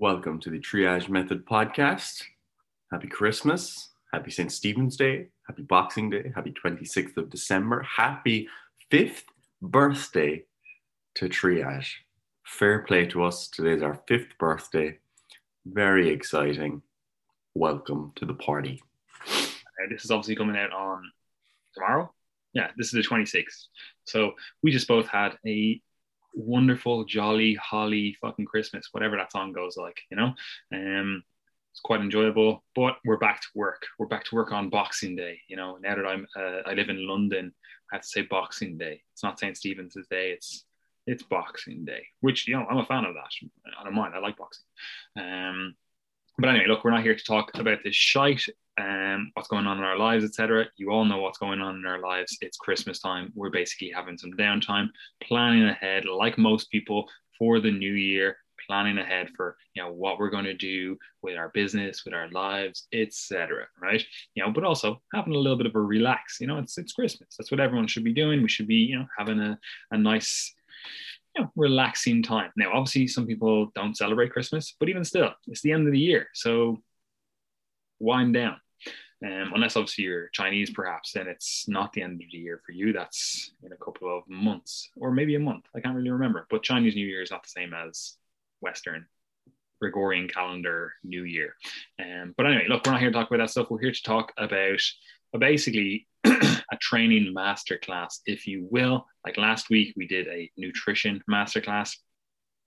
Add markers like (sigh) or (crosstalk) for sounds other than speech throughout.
Welcome to the Triage Method podcast. Happy Christmas. Happy St. Stephen's Day. Happy Boxing Day. Happy 26th of December. Happy fifth birthday to Triage. Fair play to us. Today's our fifth birthday. Very exciting. Welcome to the party. Uh, this is obviously coming out on tomorrow. Yeah, this is the 26th. So we just both had a wonderful, jolly, holly fucking Christmas, whatever that song goes like, you know? Um, it's quite enjoyable, but we're back to work. We're back to work on Boxing Day. You know, now that I'm, uh, I live in London, I have to say Boxing Day. It's not St. Stephen's Day. It's, it's Boxing Day, which, you know, I'm a fan of that. I don't mind. I like boxing. Um, but anyway, look, we're not here to talk about this shite, um, what's going on in our lives, etc. You all know what's going on in our lives. It's Christmas time. We're basically having some downtime, planning ahead, like most people, for the new year, planning ahead for you know what we're going to do with our business, with our lives, etc. Right? You know, but also having a little bit of a relax. You know, it's it's Christmas. That's what everyone should be doing. We should be you know having a a nice know, relaxing time. Now, obviously, some people don't celebrate Christmas, but even still, it's the end of the year. So wind down. Um, unless obviously you're Chinese, perhaps, then it's not the end of the year for you. That's in a couple of months or maybe a month. I can't really remember. But Chinese New Year is not the same as Western Gregorian calendar New Year. Um, but anyway, look, we're not here to talk about that stuff. We're here to talk about uh, basically (clears throat) a training masterclass, if you will. Like last week, we did a nutrition masterclass.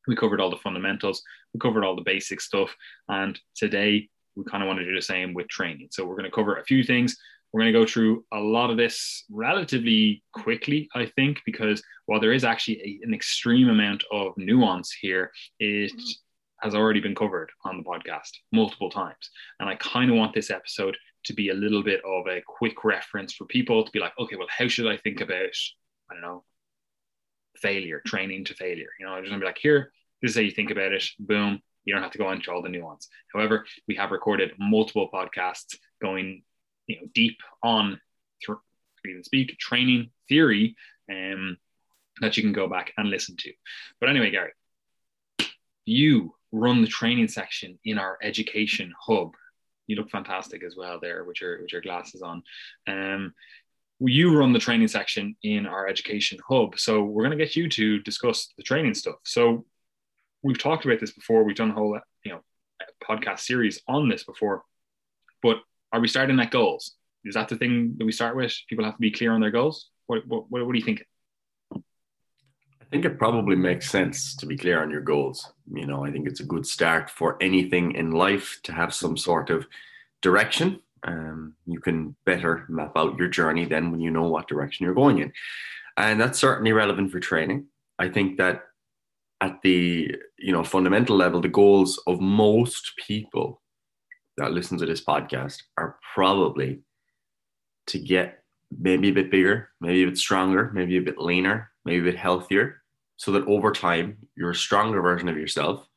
We covered all the fundamentals, we covered all the basic stuff. And today, we kind of want to do the same with training. So we're going to cover a few things. We're going to go through a lot of this relatively quickly, I think, because while there is actually a, an extreme amount of nuance here, it mm-hmm. Has already been covered on the podcast multiple times. And I kind of want this episode to be a little bit of a quick reference for people to be like, okay, well, how should I think about, I don't know, failure, training to failure? You know, I'm just gonna be like, here, this is how you think about it. Boom. You don't have to go into all the nuance. However, we have recorded multiple podcasts going, you know, deep on th- even speak training theory, um, that you can go back and listen to. But anyway, Gary, you run the training section in our education hub you look fantastic as well there with your with your glasses on. Um, you run the training section in our education hub, so we're going to get you to discuss the training stuff. So we've talked about this before. We've done a whole you know podcast series on this before, but are we starting at goals? Is that the thing that we start with? People have to be clear on their goals. What what what, what do you think? I think it probably makes sense to be clear on your goals. You know, I think it's a good start for anything in life to have some sort of direction. Um, you can better map out your journey then when you know what direction you're going in. And that's certainly relevant for training. I think that at the you know fundamental level, the goals of most people that listen to this podcast are probably to get maybe a bit bigger, maybe a bit stronger, maybe a bit leaner, maybe a bit healthier, so that over time you're a stronger version of yourself.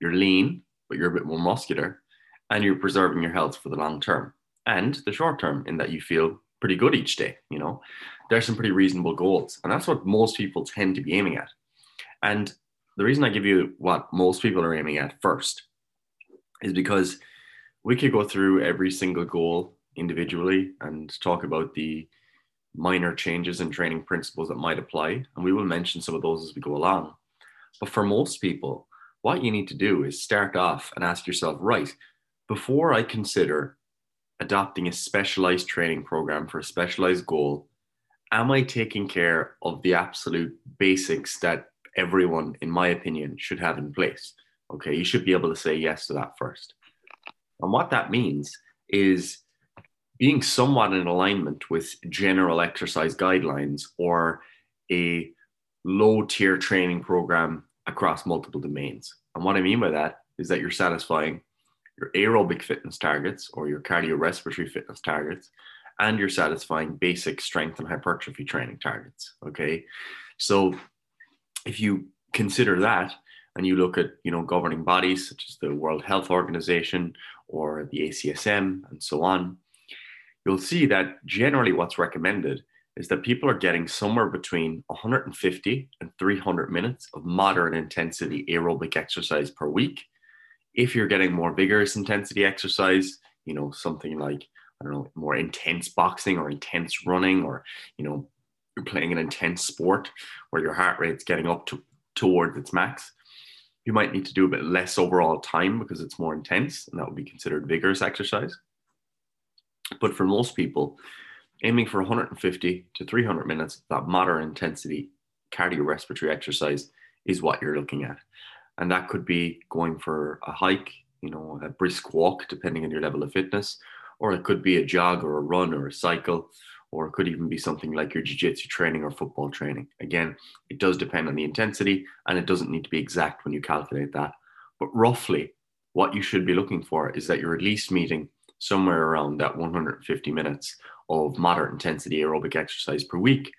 You're lean, but you're a bit more muscular, and you're preserving your health for the long term and the short term in that you feel pretty good each day. You know, there's some pretty reasonable goals, and that's what most people tend to be aiming at. And the reason I give you what most people are aiming at first is because we could go through every single goal individually and talk about the minor changes in training principles that might apply, and we will mention some of those as we go along. But for most people, what you need to do is start off and ask yourself, right, before I consider adopting a specialized training program for a specialized goal, am I taking care of the absolute basics that everyone, in my opinion, should have in place? Okay, you should be able to say yes to that first. And what that means is being somewhat in alignment with general exercise guidelines or a low tier training program across multiple domains. And what I mean by that is that you're satisfying your aerobic fitness targets or your cardiorespiratory fitness targets, and you're satisfying basic strength and hypertrophy training targets. Okay. So if you consider that and you look at you know governing bodies such as the World Health Organization or the ACSM and so on, you'll see that generally what's recommended is that people are getting somewhere between 150 and 300 minutes of moderate intensity aerobic exercise per week If you're getting more vigorous intensity exercise, you know, something like, I don't know, more intense boxing or intense running, or, you know, you're playing an intense sport where your heart rate's getting up to towards its max, you might need to do a bit less overall time because it's more intense, and that would be considered vigorous exercise. But for most people, aiming for 150 to 300 minutes, that moderate intensity cardiorespiratory exercise is what you're looking at. And that could be going for a hike, you know, a brisk walk, depending on your level of fitness, or it could be a jog or a run or a cycle, or it could even be something like your jiu-jitsu training or football training. Again, it does depend on the intensity and it doesn't need to be exact when you calculate that. But roughly, what you should be looking for is that you're at least meeting somewhere around that 150 minutes of moderate intensity aerobic exercise per week.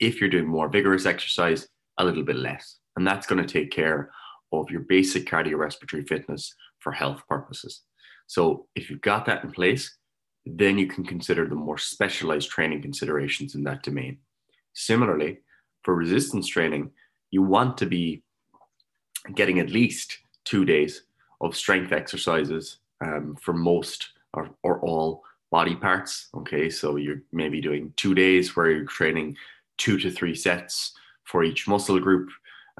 If you're doing more vigorous exercise, a little bit less. And that's going to take care of your basic cardiorespiratory fitness for health purposes. So if you've got that in place, then you can consider the more specialized training considerations in that domain. Similarly, for resistance training, you want to be getting at least two days of strength exercises um, for most or, or all body parts. Okay, so you're maybe doing two days where you're training two to three sets for each muscle group,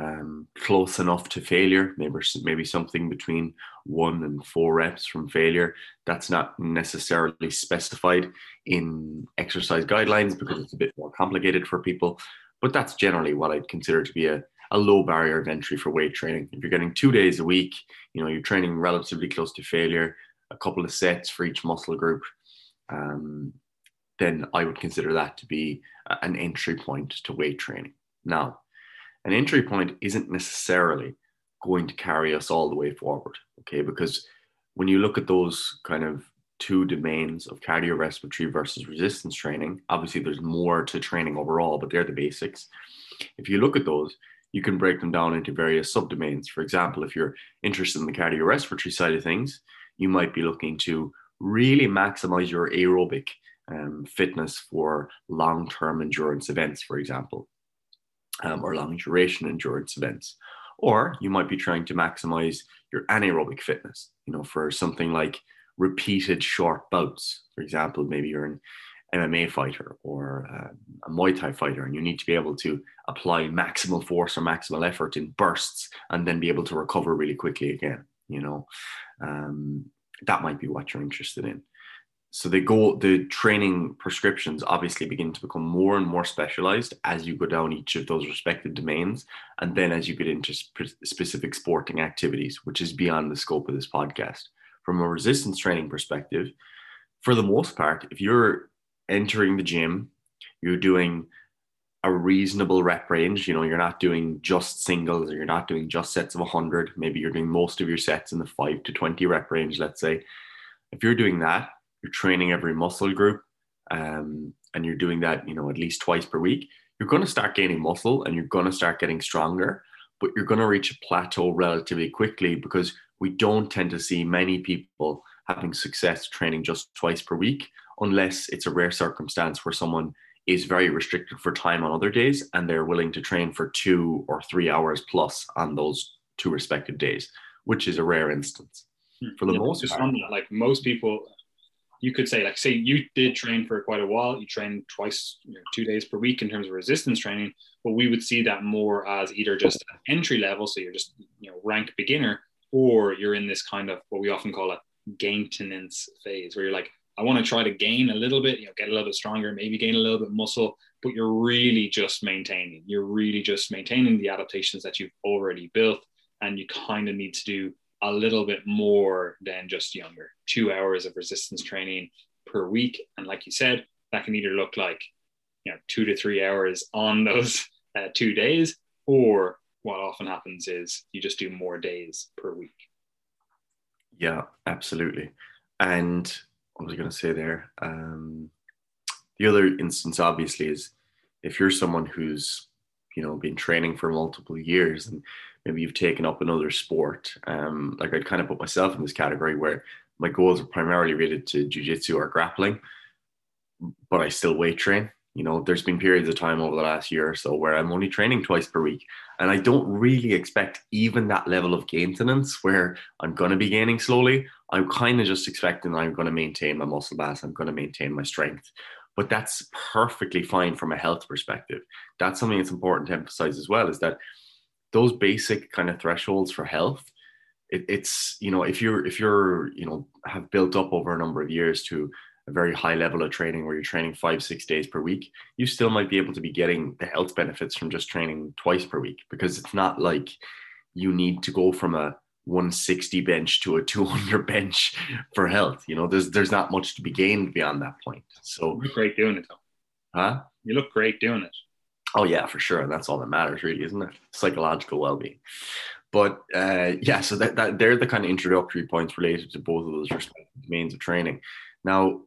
um, close enough to failure, maybe maybe something between one and four reps from failure. That's not necessarily specified in exercise guidelines because it's a bit more complicated for people. But that's generally what I'd consider to be a, a low barrier of entry for weight training. If you're getting two days a week, you know, you're training relatively close to failure, a couple of sets for each muscle group, um, then I would consider that to be an entry point to weight training. Now, an entry point isn't necessarily going to carry us all the way forward, okay? Because when you look at those kind of two domains of cardiorespiratory versus resistance training, obviously there's more to training overall, but they're the basics. If you look at those, you can break them down into various subdomains. For example, if you're interested in the cardiorespiratory side of things, you might be looking to really maximize your aerobic um, fitness for long term endurance events, for example um, or long duration endurance events. Or you might be trying to maximize your anaerobic fitness, you know, for something like repeated short bouts. For example, maybe you're an MMA fighter or um, a Muay Thai fighter, and you need to be able to apply maximal force or maximal effort in bursts and then be able to recover really quickly again. You know, um, that might be what you're interested in. So the goal the training prescriptions obviously begin to become more and more specialized as you go down each of those respective domains and then as you get into sp- specific sporting activities which is beyond the scope of this podcast. From a resistance training perspective for the most part if you're entering the gym you're doing a reasonable rep range. You know you're not doing just singles or you're not doing just sets of 100 maybe you're doing most of your sets in the 5 to 20 rep range let's say. If you're doing that you're training every muscle group, um, and you're doing that, you know, at least twice per week, you're going to start gaining muscle and you're going to start getting stronger, but you're going to reach a plateau relatively quickly because we don't tend to see many people having success training just twice per week unless it's a rare circumstance where someone is very restricted for time on other days and they're willing to train for two or three hours plus on those two respective days, which is a rare instance. Hmm. For the yeah, most part, like most people, you could say, like, say you did train for quite a while, you trained twice, you know, two days per week in terms of resistance training, but we would see that more as either just entry level, so you're just, you know, rank beginner, or you're in this kind of what we often call a maintenance phase, where you're like, I want to try to gain a little bit, you know, get a little bit stronger, maybe gain a little bit muscle, but you're really just maintaining. You're really just maintaining the adaptations that you've already built, and you kind of need to do a little bit more than just younger. Two hours of resistance training per week, and like you said, that can either look like you know two to three hours on those (laughs) uh, two days, or what often happens is you just do more days per week. Yeah, absolutely. And what was I going to say there? Um, the other instance, obviously, is if you're someone who's you know been training for multiple years and maybe you've taken up another sport. Um, like I'd kind of put myself in this category where my goals are primarily related to jujitsu or grappling, but I still weight train. You know, there's been periods of time over the last year or so where I'm only training twice per week. And I don't really expect even that level of maintenance where I'm going to be gaining slowly. I'm kind of just expecting I'm going to maintain my muscle mass, I'm going to maintain my strength. But that's perfectly fine from a health perspective. That's something that's important to emphasize as well is that those basic kind of thresholds for health it, it's you know if you're if you're you know have built up over a number of years to a very high level of training where you're training five six days per week you still might be able to be getting the health benefits from just training twice per week because it's not like you need to go from a 160 bench to a (laughs) 200 bench for health you know? There's there's not much to be gained beyond that point. So you look great doing it though. Huh? You look great doing it. Oh yeah for sure. And that's all that matters really isn't it? Psychological well-being. But uh, yeah, so that, that they're the kind of introductory points related to both of those respective domains of training. Now,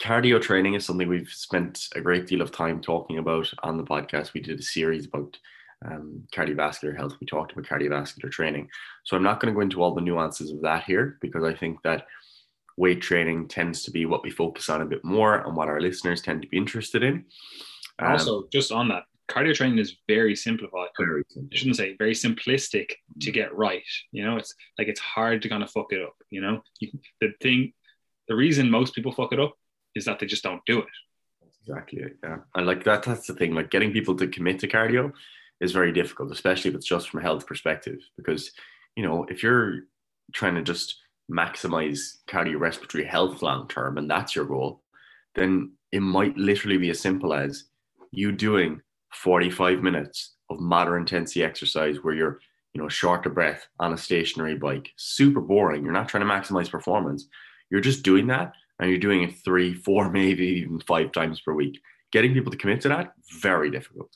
cardio training is something we've spent a great deal of time talking about on the podcast. We did a series about um, cardiovascular health. We talked about cardiovascular training. So I'm not going to go into all the nuances of that here because I think that weight training tends to be what we focus on a bit more and what our listeners tend to be interested in. Um, also, just on that, cardio training is very simplified. Very I shouldn't say very simplistic to mm. get right. You know, it's like it's hard to kind of fuck it up. You know, you, the thing, the reason most people fuck it up is that they just don't do it. Exactly. Yeah, and like that. That's the thing. Like getting people to commit to cardio is very difficult, especially if it's just from a health perspective. Because you know, if you're trying to just maximize cardiorespiratory health long term, and that's your goal, then it might literally be as simple as you doing 45 minutes of moderate intensity exercise where you're, you know, short of breath on a stationary bike. Super boring. You're not trying to maximize performance. You're just doing that and you're doing it three, four, (laughs) maybe even five times per week. Getting people to commit to that, very difficult.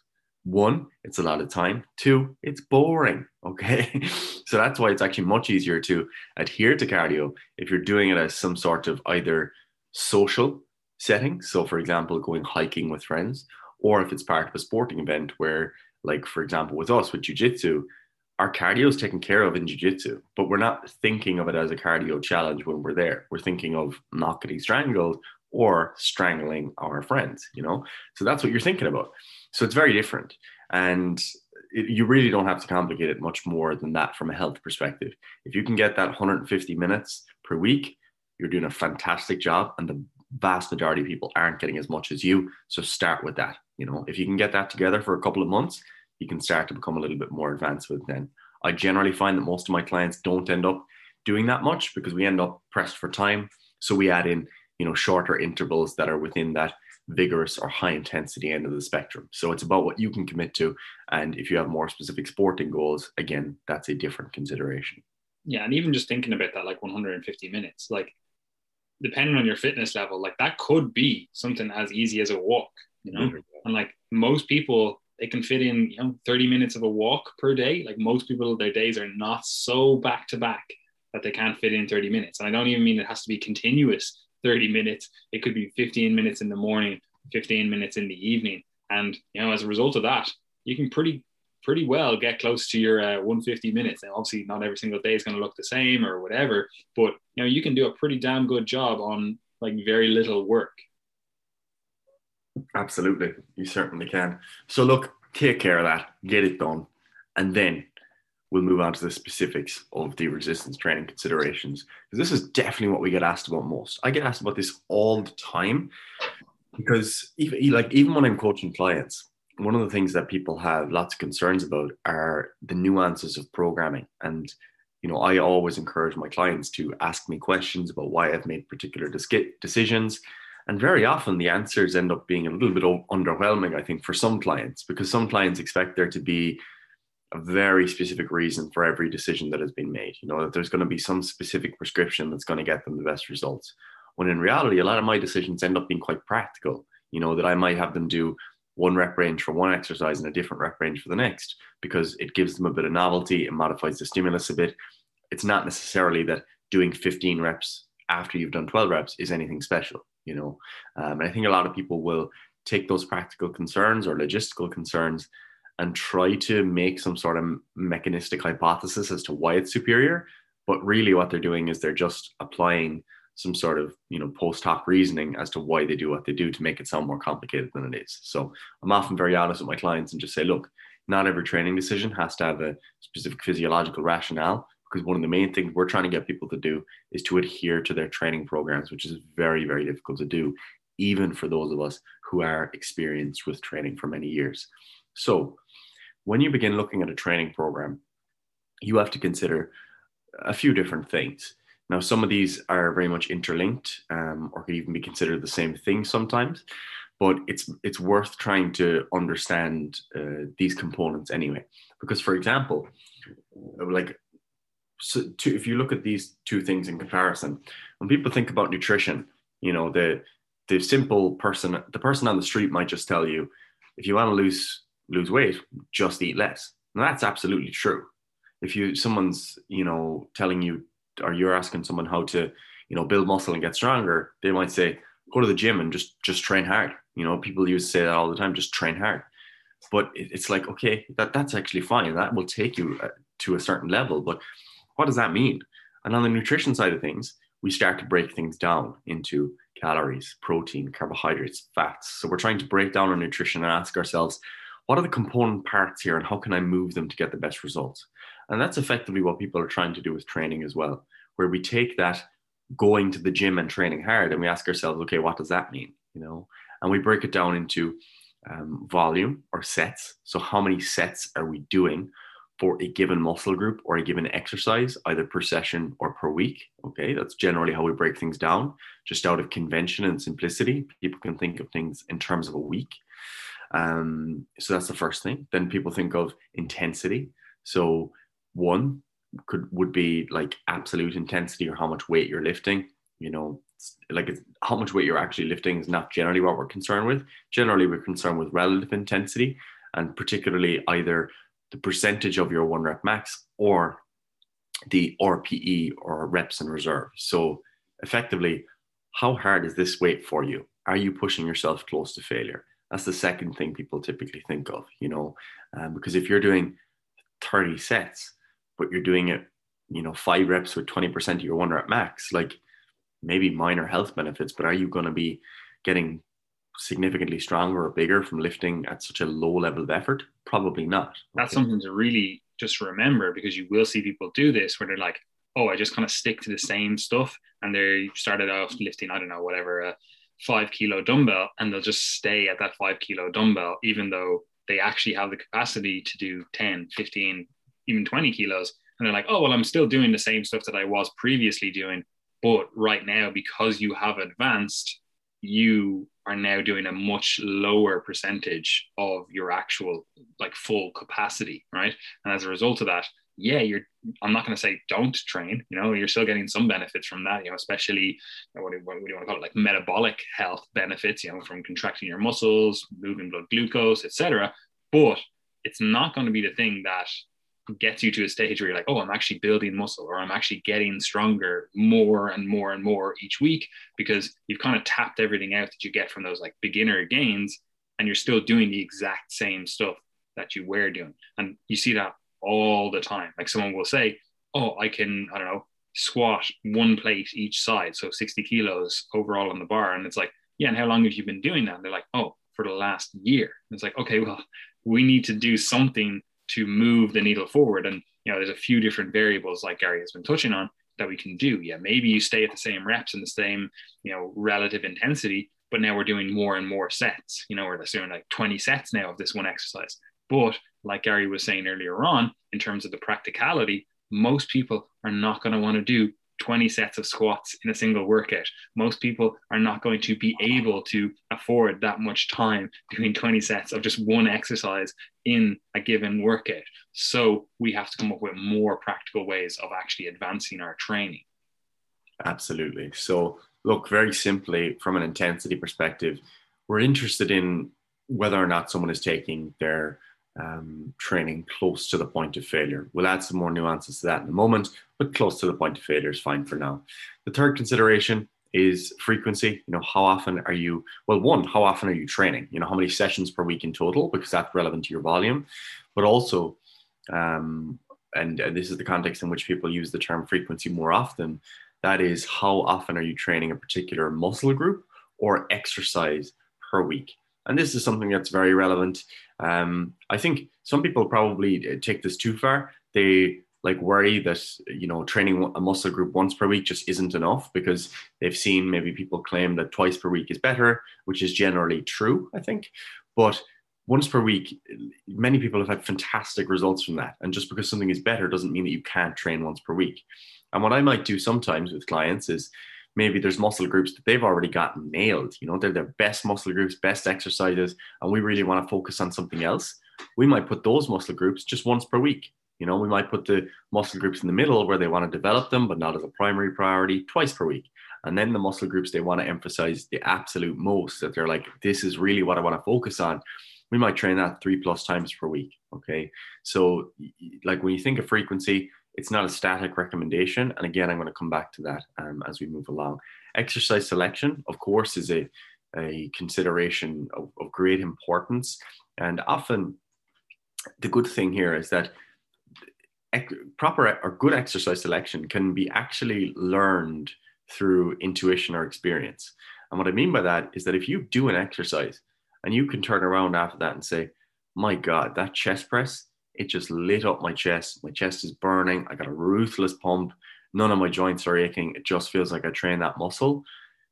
One, it's a lot of time. Two, it's boring. (laughs) Okay. so that's why it's actually much easier to adhere to cardio if you're doing it as some sort of either social setting. So, for example, going hiking with friends, or if it's part of a sporting event where, like for example, with us with jiu-jitsu, our cardio is taken care of in jiu-jitsu, but we're not thinking of it as a cardio challenge when we're there. We're thinking of not getting strangled or strangling our friends, you know? So that's what you're thinking about. So it's very different. And it, you really don't have to complicate it much more than that from a health perspective. If you can get that 150 minutes per week, you're doing a fantastic job. And the vast majority of people aren't getting as much as you. So start with that. You know, if you can get that together for a couple of months, you can start to become a little bit more advanced with then. I generally find that most of my clients don't end up doing that much because we end up pressed for time. So we add in, you know, shorter intervals that are within that vigorous or high intensity end of the spectrum. So it's about what you can commit to. And if you have more specific sporting goals, again, that's a different consideration. Yeah. And even just thinking about that, like 150 minutes, like depending on your fitness level, like that could be something as easy as a walk you know mm-hmm. and like most people they can fit in you know 30 minutes of a walk per day like most people their days are not so back to back that they can't fit in 30 minutes and i don't even mean it has to be continuous 30 minutes it could be 15 minutes in the morning 15 minutes in the evening. And you know as a result of that you can pretty pretty well get close to your uh, 150 minutes. And obviously not every single day is going to look the same or whatever but you know you can do a pretty damn good job on like very little work. Absolutely, you certainly can. So look, take care of that, get it done, and then we'll move on to the specifics of the resistance training considerations because this is definitely what we get asked about most. I get asked about this all the time because even like even when I'm coaching clients, one of the things that people have lots of concerns about are the nuances of programming and you know i always encourage my clients to ask me questions about why i've made particular decisions and very often the answers end up being a little bit underwhelming, I think, for some clients, because some clients expect there to be a very specific reason for every decision that has been made. You know, that there's going to be some specific prescription that's going to get them the best results. When in reality, a lot of my decisions end up being quite practical. You know, that I might have them do one rep range for one exercise and a different rep range for the next because it gives them a bit of novelty, it modifies the stimulus a bit. It's not necessarily that doing 15 reps after you've done 12 reps is anything special you know um, and i think a lot of people will take those practical concerns or logistical concerns and try to make some sort of mechanistic hypothesis as to why it's superior but really what they're doing is they're just applying some sort of you know post hoc reasoning as to why they do what they do to make it sound more complicated than it is. So I'm often very honest with my clients and just say, look, not every training decision has to have a specific physiological rationale because one of the main things we're trying to get people to do is to adhere to their training programs, which is very, very difficult to do, even for those of us who are experienced with training for many years. So, when you begin looking at a training program, you have to consider a few different things. Now, some of these are very much interlinked, um, or could even be considered the same thing sometimes. But it's it's worth trying to understand uh, these components anyway, because for example, like so to, if you look at these two things in comparison, when people think about nutrition, you know the the simple person, the person on the street might just tell you, if you want to lose lose weight, just eat less. That's absolutely true. If you someone's you know telling you or you're asking someone how to you know build muscle and get stronger, they might say go to the gym and just just train hard. You know, people used to say that all the time, just train hard. But it's like okay, that that's actually fine. That will take you uh, to a certain level. But what does that mean? And on the nutrition side of things, we start to break things down into calories, protein, carbohydrates, fats. So we're trying to break down our nutrition and ask ourselves, what are the component parts here and how can I move them to get the best results? And that's effectively what people are trying to do with training as well, where we take that going to the gym and training hard and we ask ourselves, okay, what does that mean? You know, and we break it down into um, volume or sets. So how many sets are we doing? for a given muscle group or a given exercise, either per session or per week. Okay, that's generally how we break things down, just out of convention and simplicity. People can think of things in terms of a week. Um, so that's the first thing. Then people think of intensity. So one could would be like absolute intensity or how much weight you're lifting. You know, like how much weight you're actually lifting is not generally what we're concerned with. Generally, we're concerned with relative intensity and particularly either the percentage of your one rep max or the RPE or reps in reserve. So effectively, how hard is this weight for you? Are you pushing yourself close to failure? That's the second thing people typically think of, you know, um, because if you're doing 30 sets, but you're doing it, you know, five reps with 20% of your one rep max, like maybe minor health benefits, but are you going to be getting significantly stronger or bigger from lifting at such a low level of effort? Probably not. That's something to really just remember because you will see people do this where they're like, oh, I just kind of stick to the same stuff. And they started off lifting, I don't know, whatever, a five kilo dumbbell, and they'll just stay at that five kilo dumbbell, even though they actually have the capacity to do 10, 15, even 20 kilos. And they're like, oh, well, I'm still doing the same stuff that I was previously doing. But right now, because you have advanced, you are now doing a much lower percentage of your actual like full capacity, right? And as a result of that, yeah, you're. I'm not going to say don't train. You know, you're still getting some benefits from that. You know, especially what do, what do you want to call it, like metabolic health benefits. You know, from contracting your muscles, moving blood glucose, etc. But it's not going to be the thing that gets you to a stage where you're like, oh, I'm actually building muscle or I'm actually getting stronger more and more and more each week because you've kind of tapped everything out that you get from those like beginner gains and you're still doing the exact same stuff that you were doing. And you see that all the time. Like someone will say, oh, I can, I don't know, squat one plate each side. So 60 kilos overall on the bar. And it's like, yeah, and how long have you been doing that? And they're like, oh, for the last year. And it's like, okay, well, we need to do something to move the needle forward. And you know, there's a few different variables like Gary has been touching on that we can do. Yeah, maybe you stay at the same reps and the same, you know, relative intensity, but now we're doing more and more sets. You know, we're doing like 20 sets now of this one exercise. But like Gary was saying earlier on, in terms of the practicality, most people are not going to want to do 20 sets of squats in a single workout. Most people are not going to be able to afford that much time doing 20 sets of just one exercise in a given workout. So we have to come up with more practical ways of actually advancing our training. Absolutely. So, look, very simply, from an intensity perspective, we're interested in whether or not someone is taking their um, training close to the point of failure. We'll add some more nuances to that in a moment, but close to the point of failure is fine for now. The third consideration is frequency. You know, how often are you, well, one, how often are you training? You know, how many sessions per week in total, because that's relevant to your volume, but also, um, and, and this is the context in which people use the term frequency more often. That is, how often are you training a particular muscle group or exercise per week? And this is something that's very relevant. Um, I think some people probably take this too far. They like worry that you know training a muscle group once per week just isn't enough because they've seen maybe people claim that twice per week is better, which is generally true, I think. But once per week, many people have had fantastic results from that. And just because something is better doesn't mean that you can't train once per week. And what I might do sometimes with clients is maybe there's muscle groups that they've already gotten nailed. You know, they're their best muscle groups, best exercises, and we really want to focus on something else. We might put those muscle groups just once per week. You know, we might put the muscle groups in the middle where they want to develop them, but not as a primary priority, twice per week. And then the muscle groups they want to emphasize the absolute most that they're like, this is really what I want to focus on. We might train that three plus times per week. Okay. So, like when you think of frequency, it's not a static recommendation. And again, I'm going to come back to that um, as we move along. Exercise selection, of course, is a, a consideration of, of great importance. And often the good thing here is that proper or good exercise selection can be actually learned through intuition or experience. And what I mean by that is that if you do an exercise and you can turn around after that and say, my God, that chest press, it just lit up my chest. My chest is burning. I got a ruthless pump. None of my joints are aching. It just feels like I trained that muscle.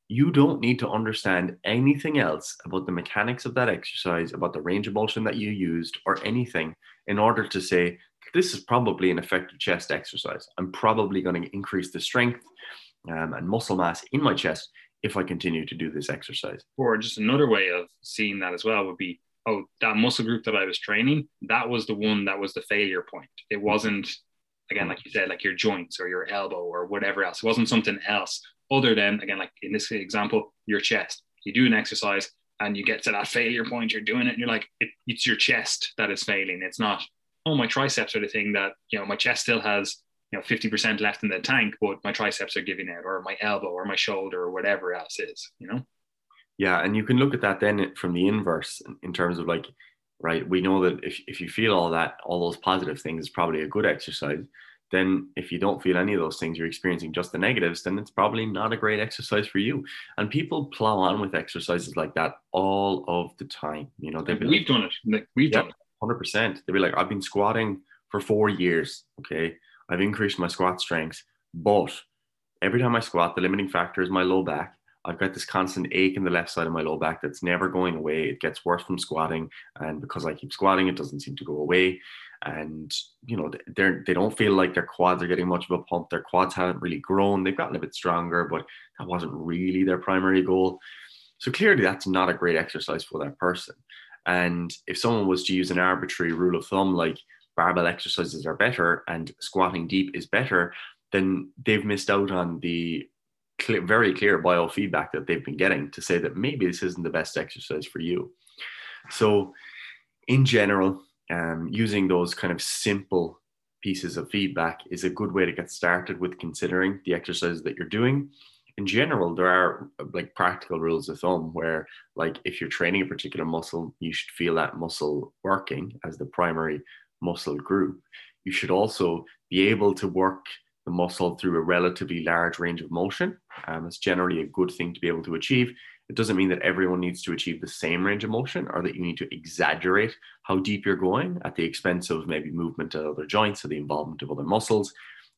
You don't need to understand anything else about the mechanics of that exercise, about the range of motion that you used, or anything in order to say, this is probably an effective chest exercise. I'm probably going to increase the strength um, and muscle mass in my chest if I continue to do this exercise. Or just another way of seeing that as well would be oh, that muscle group that I was training, that was the one that was the failure point. It wasn't, again, like you said, like your joints or your elbow or whatever else. It wasn't something else other than, again, like in this example, your chest. You do an exercise and you get to that failure point, you're doing it, and you're like, it, it's your chest that is failing. It's not, oh, my triceps are the thing that, you know, my chest still has, you know, 50% left in the tank, but my triceps are giving out, or my elbow or my shoulder or whatever else is, you know? Yeah, and you can look at that then from the inverse in terms of like, right, we know that if, if you feel all that, all those positive things is probably a good exercise. Then if you don't feel any of those things, you're experiencing just the negatives, then it's probably not a great exercise for you. And people plow on with exercises like that all of the time. You know, they've we've like, done it. Like, we've yeah, done it. Hundred percent. They'd be like, I've been squatting for four years. Okay, I've increased my squat strength, but every time I squat, the limiting factor is my low back I've got this constant ache in the left side of my low back that's never going away. It gets worse from squatting, and because I keep squatting, it doesn't seem to go away. And you know, they're they don't feel like their quads are getting much of a pump. Their quads haven't really grown. They've gotten a bit stronger, but that wasn't really their primary goal. So clearly, that's not a great exercise for that person. And if someone was to use an arbitrary rule of thumb like barbell exercises are better and squatting deep is better, then they've missed out on the clear, very clear biofeedback that they've been getting to say that maybe this isn't the best exercise for you. So, in general, um, using those kind of simple pieces of feedback is a good way to get started with considering the exercises that you're doing. In general, there are like practical rules of thumb where, like, if you're training a particular muscle, you should feel that muscle working as the primary muscle group. You should also be able to work the muscle through a relatively large range of motion. Um, it's generally a good thing to be able to achieve. It doesn't mean that everyone needs to achieve the same range of motion or that you need to exaggerate how deep you're going at the expense of maybe movement to other joints or the involvement of other muscles.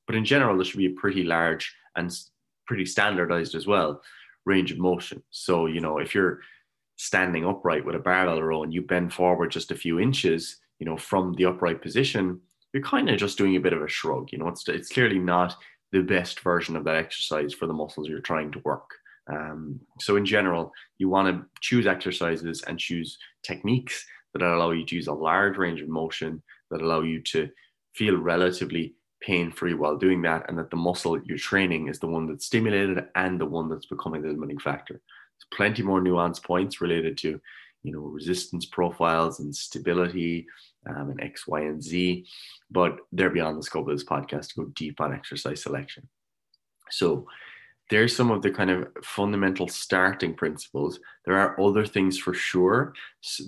But in general, there should be a pretty large and pretty standardized as well range of motion. So, you know, if you're standing upright with a barbell row and you bend forward just a few inches, you know, from the upright position, you're kind of just doing a bit of a shrug. You know, it's it's clearly not the best version of that exercise for the muscles you're trying to work. Um, so in general, you want to choose exercises and choose techniques that allow you to use a large range of motion that allow you to feel relatively pain free while doing that, and that the muscle you're training is the one that's stimulated and the one that's becoming the limiting factor. There's plenty more nuanced points related to, you know, resistance profiles and stability um, and X, Y, and Z, but they're beyond the scope of this podcast to go deep on exercise selection. So there's some of the kind of fundamental starting principles. There are other things for sure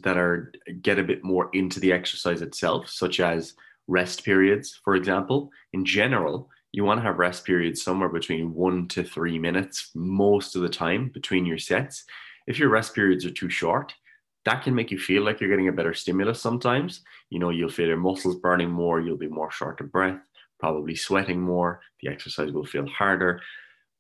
that are get a bit more into the exercise itself, such as rest periods, for example. In general, you want to have rest periods somewhere between one to three minutes most of the time between your sets. If your rest periods are too short, that can make you feel like you're getting a better stimulus sometimes. You know, you'll feel your muscles burning more, you'll be more short of breath, probably sweating more, the exercise will feel harder.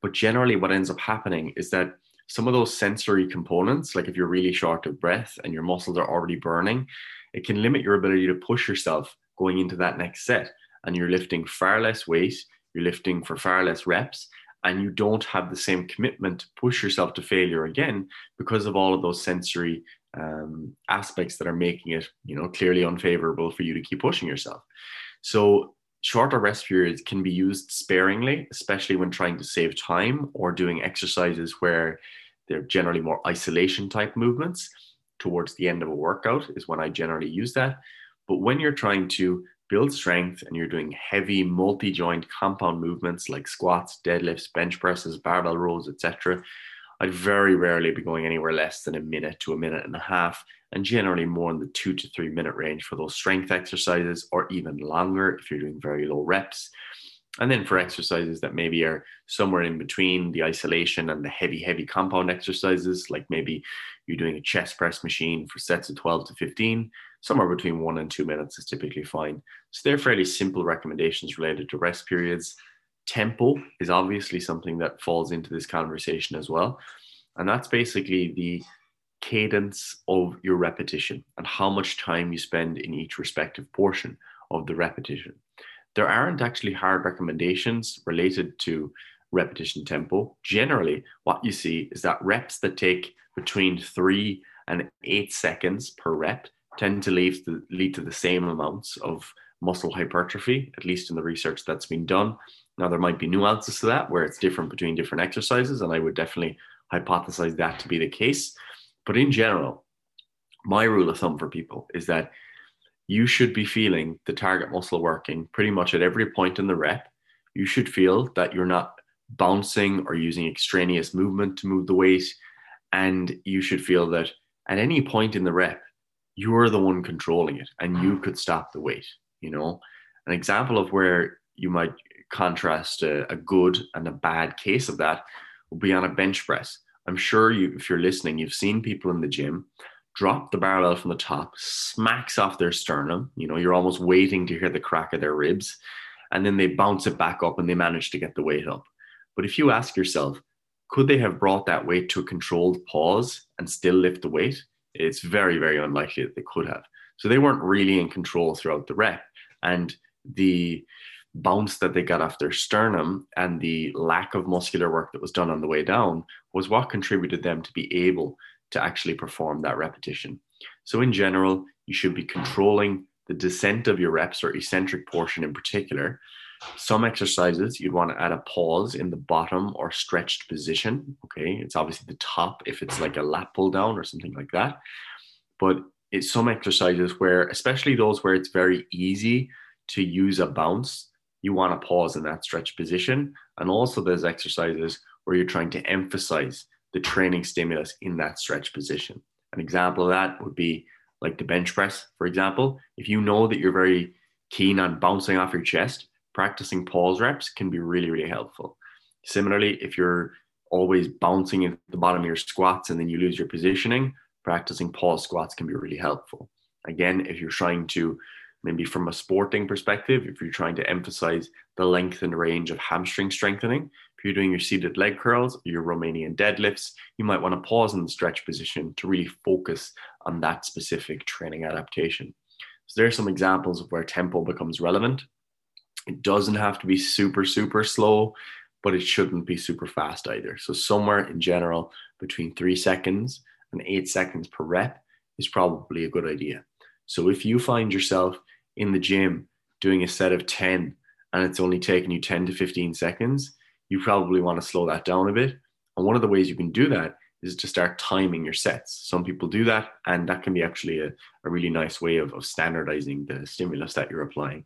But generally, what ends up happening is that some of those sensory components, like if you're really short of breath and your muscles are already burning, it can limit your ability to push yourself going into that next set. And you're lifting far less weight, you're lifting for far less reps, and you don't have the same commitment to push yourself to failure again because of all of those sensory um, aspects that are making it, you know, clearly unfavorable for you to keep pushing yourself. So shorter rest periods can be used sparingly, especially when trying to save time or doing exercises where they're generally more isolation type movements towards the end of a workout is when I generally use that. But when you're trying to build strength and you're doing heavy multi-joint compound movements like squats, deadlifts, bench presses, barbell rows, etc., I'd very rarely be going anywhere less than a minute to a minute and a half, and generally more in the two to three minute range for those strength exercises, or even longer if you're doing very low reps. And then for exercises that maybe are somewhere in between the isolation and the heavy, heavy compound exercises, like maybe you're doing a chest press machine for sets of 12 to 15, somewhere between one and two minutes is typically fine. So they're fairly simple recommendations related to rest periods. Tempo is obviously something that falls into this conversation as well. And that's basically the cadence of your repetition and how much time you spend in each respective portion of the repetition. There aren't actually hard recommendations related to repetition tempo. Generally, what you see is that reps that take between three and eight seconds per rep tend to lead to, lead to the same amounts of muscle hypertrophy, at least in the research that's been done. Now, there might be nuances to that where it's different between different exercises, and I would definitely hypothesize that to be the case. But in general, my rule of thumb for people is that you should be feeling the target muscle working pretty much at every point in the rep. You should feel that you're not bouncing or using extraneous movement to move the weight. And you should feel that at any point in the rep, you're the one controlling it and you could stop the weight. You know, an example of where you might contrast a, a good and a bad case of that would be on a bench press. I'm sure you, if you're listening, you've seen people in the gym drop the barbell from the top, smacks off their sternum. You know, you're almost waiting to hear the crack of their ribs, and then they bounce it back up and they manage to get the weight up. But if you ask yourself, could they have brought that weight to a controlled pause and still lift the weight? It's very, very unlikely that they could have. So they weren't really in control throughout the rep. And the bounce that they got off their sternum and the lack of muscular work that was done on the way down was what contributed them to be able to actually perform that repetition. So, in general, you should be controlling the descent of your reps or eccentric portion in particular. Some exercises you'd want to add a pause in the bottom or stretched position. Okay, it's obviously the top if it's like a lat pull down or something like that. But some exercises where, especially those where it's very easy to use a bounce, you want to pause in that stretch position. And also, there's exercises where you're trying to emphasize the training stimulus in that stretch position. An example of that would be like the bench press, for example. If you know that you're very keen on bouncing off your chest, practicing pause reps can be really, really helpful. Similarly, if you're always bouncing at the bottom of your squats and then you lose your positioning, practicing pause squats can be really helpful. Again, if you're trying to maybe from a sporting perspective, if you're trying to emphasize the length and range of hamstring strengthening, if you're doing your seated leg curls, your Romanian deadlifts, you might want to pause in the stretch position to really focus on that specific training adaptation. So there are some examples of where tempo becomes relevant. It doesn't have to be super, super slow, but it shouldn't be super fast either. So somewhere in general between three seconds and eight seconds per rep is probably a good idea. So if you find yourself in the gym doing a set of 10 and it's only taking you 10 to 15 seconds, you probably want to slow that down a bit. And one of the ways you can do that is to start timing your sets. Some people do that, and that can be actually a, a really nice way of, of standardizing the stimulus that you're applying.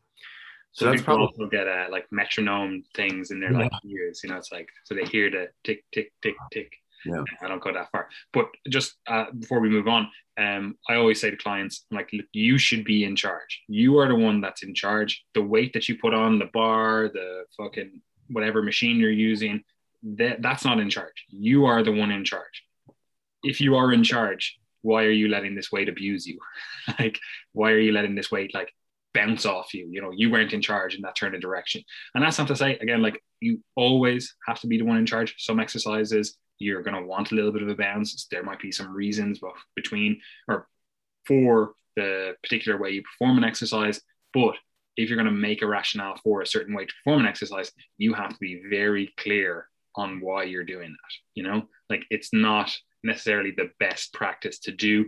So, so that's probably also get uh, like metronome things in their yeah. like ears. You know, it's like so they hear the tick tick tick tick. Yeah. I don't go that far. But just uh, before we move on, um, I always say to clients, like, look, you should be in charge. You are the one that's in charge. The weight that you put on the bar, the fucking whatever machine you're using, that that's not in charge. You are the one in charge. If you are in charge, why are you letting this weight abuse you? (laughs) like, why are you letting this weight like bounce off you? You know, you weren't in charge in that turn of direction. And that's not to say again, like you always have to be the one in charge. Some exercises you're going to want a little bit of a bounce. There might be some reasons between or for the particular way you perform an exercise, but if you're going to make a rationale for a certain way to perform an exercise, you have to be very clear on why you're doing that. You know, like it's not necessarily the best practice to do.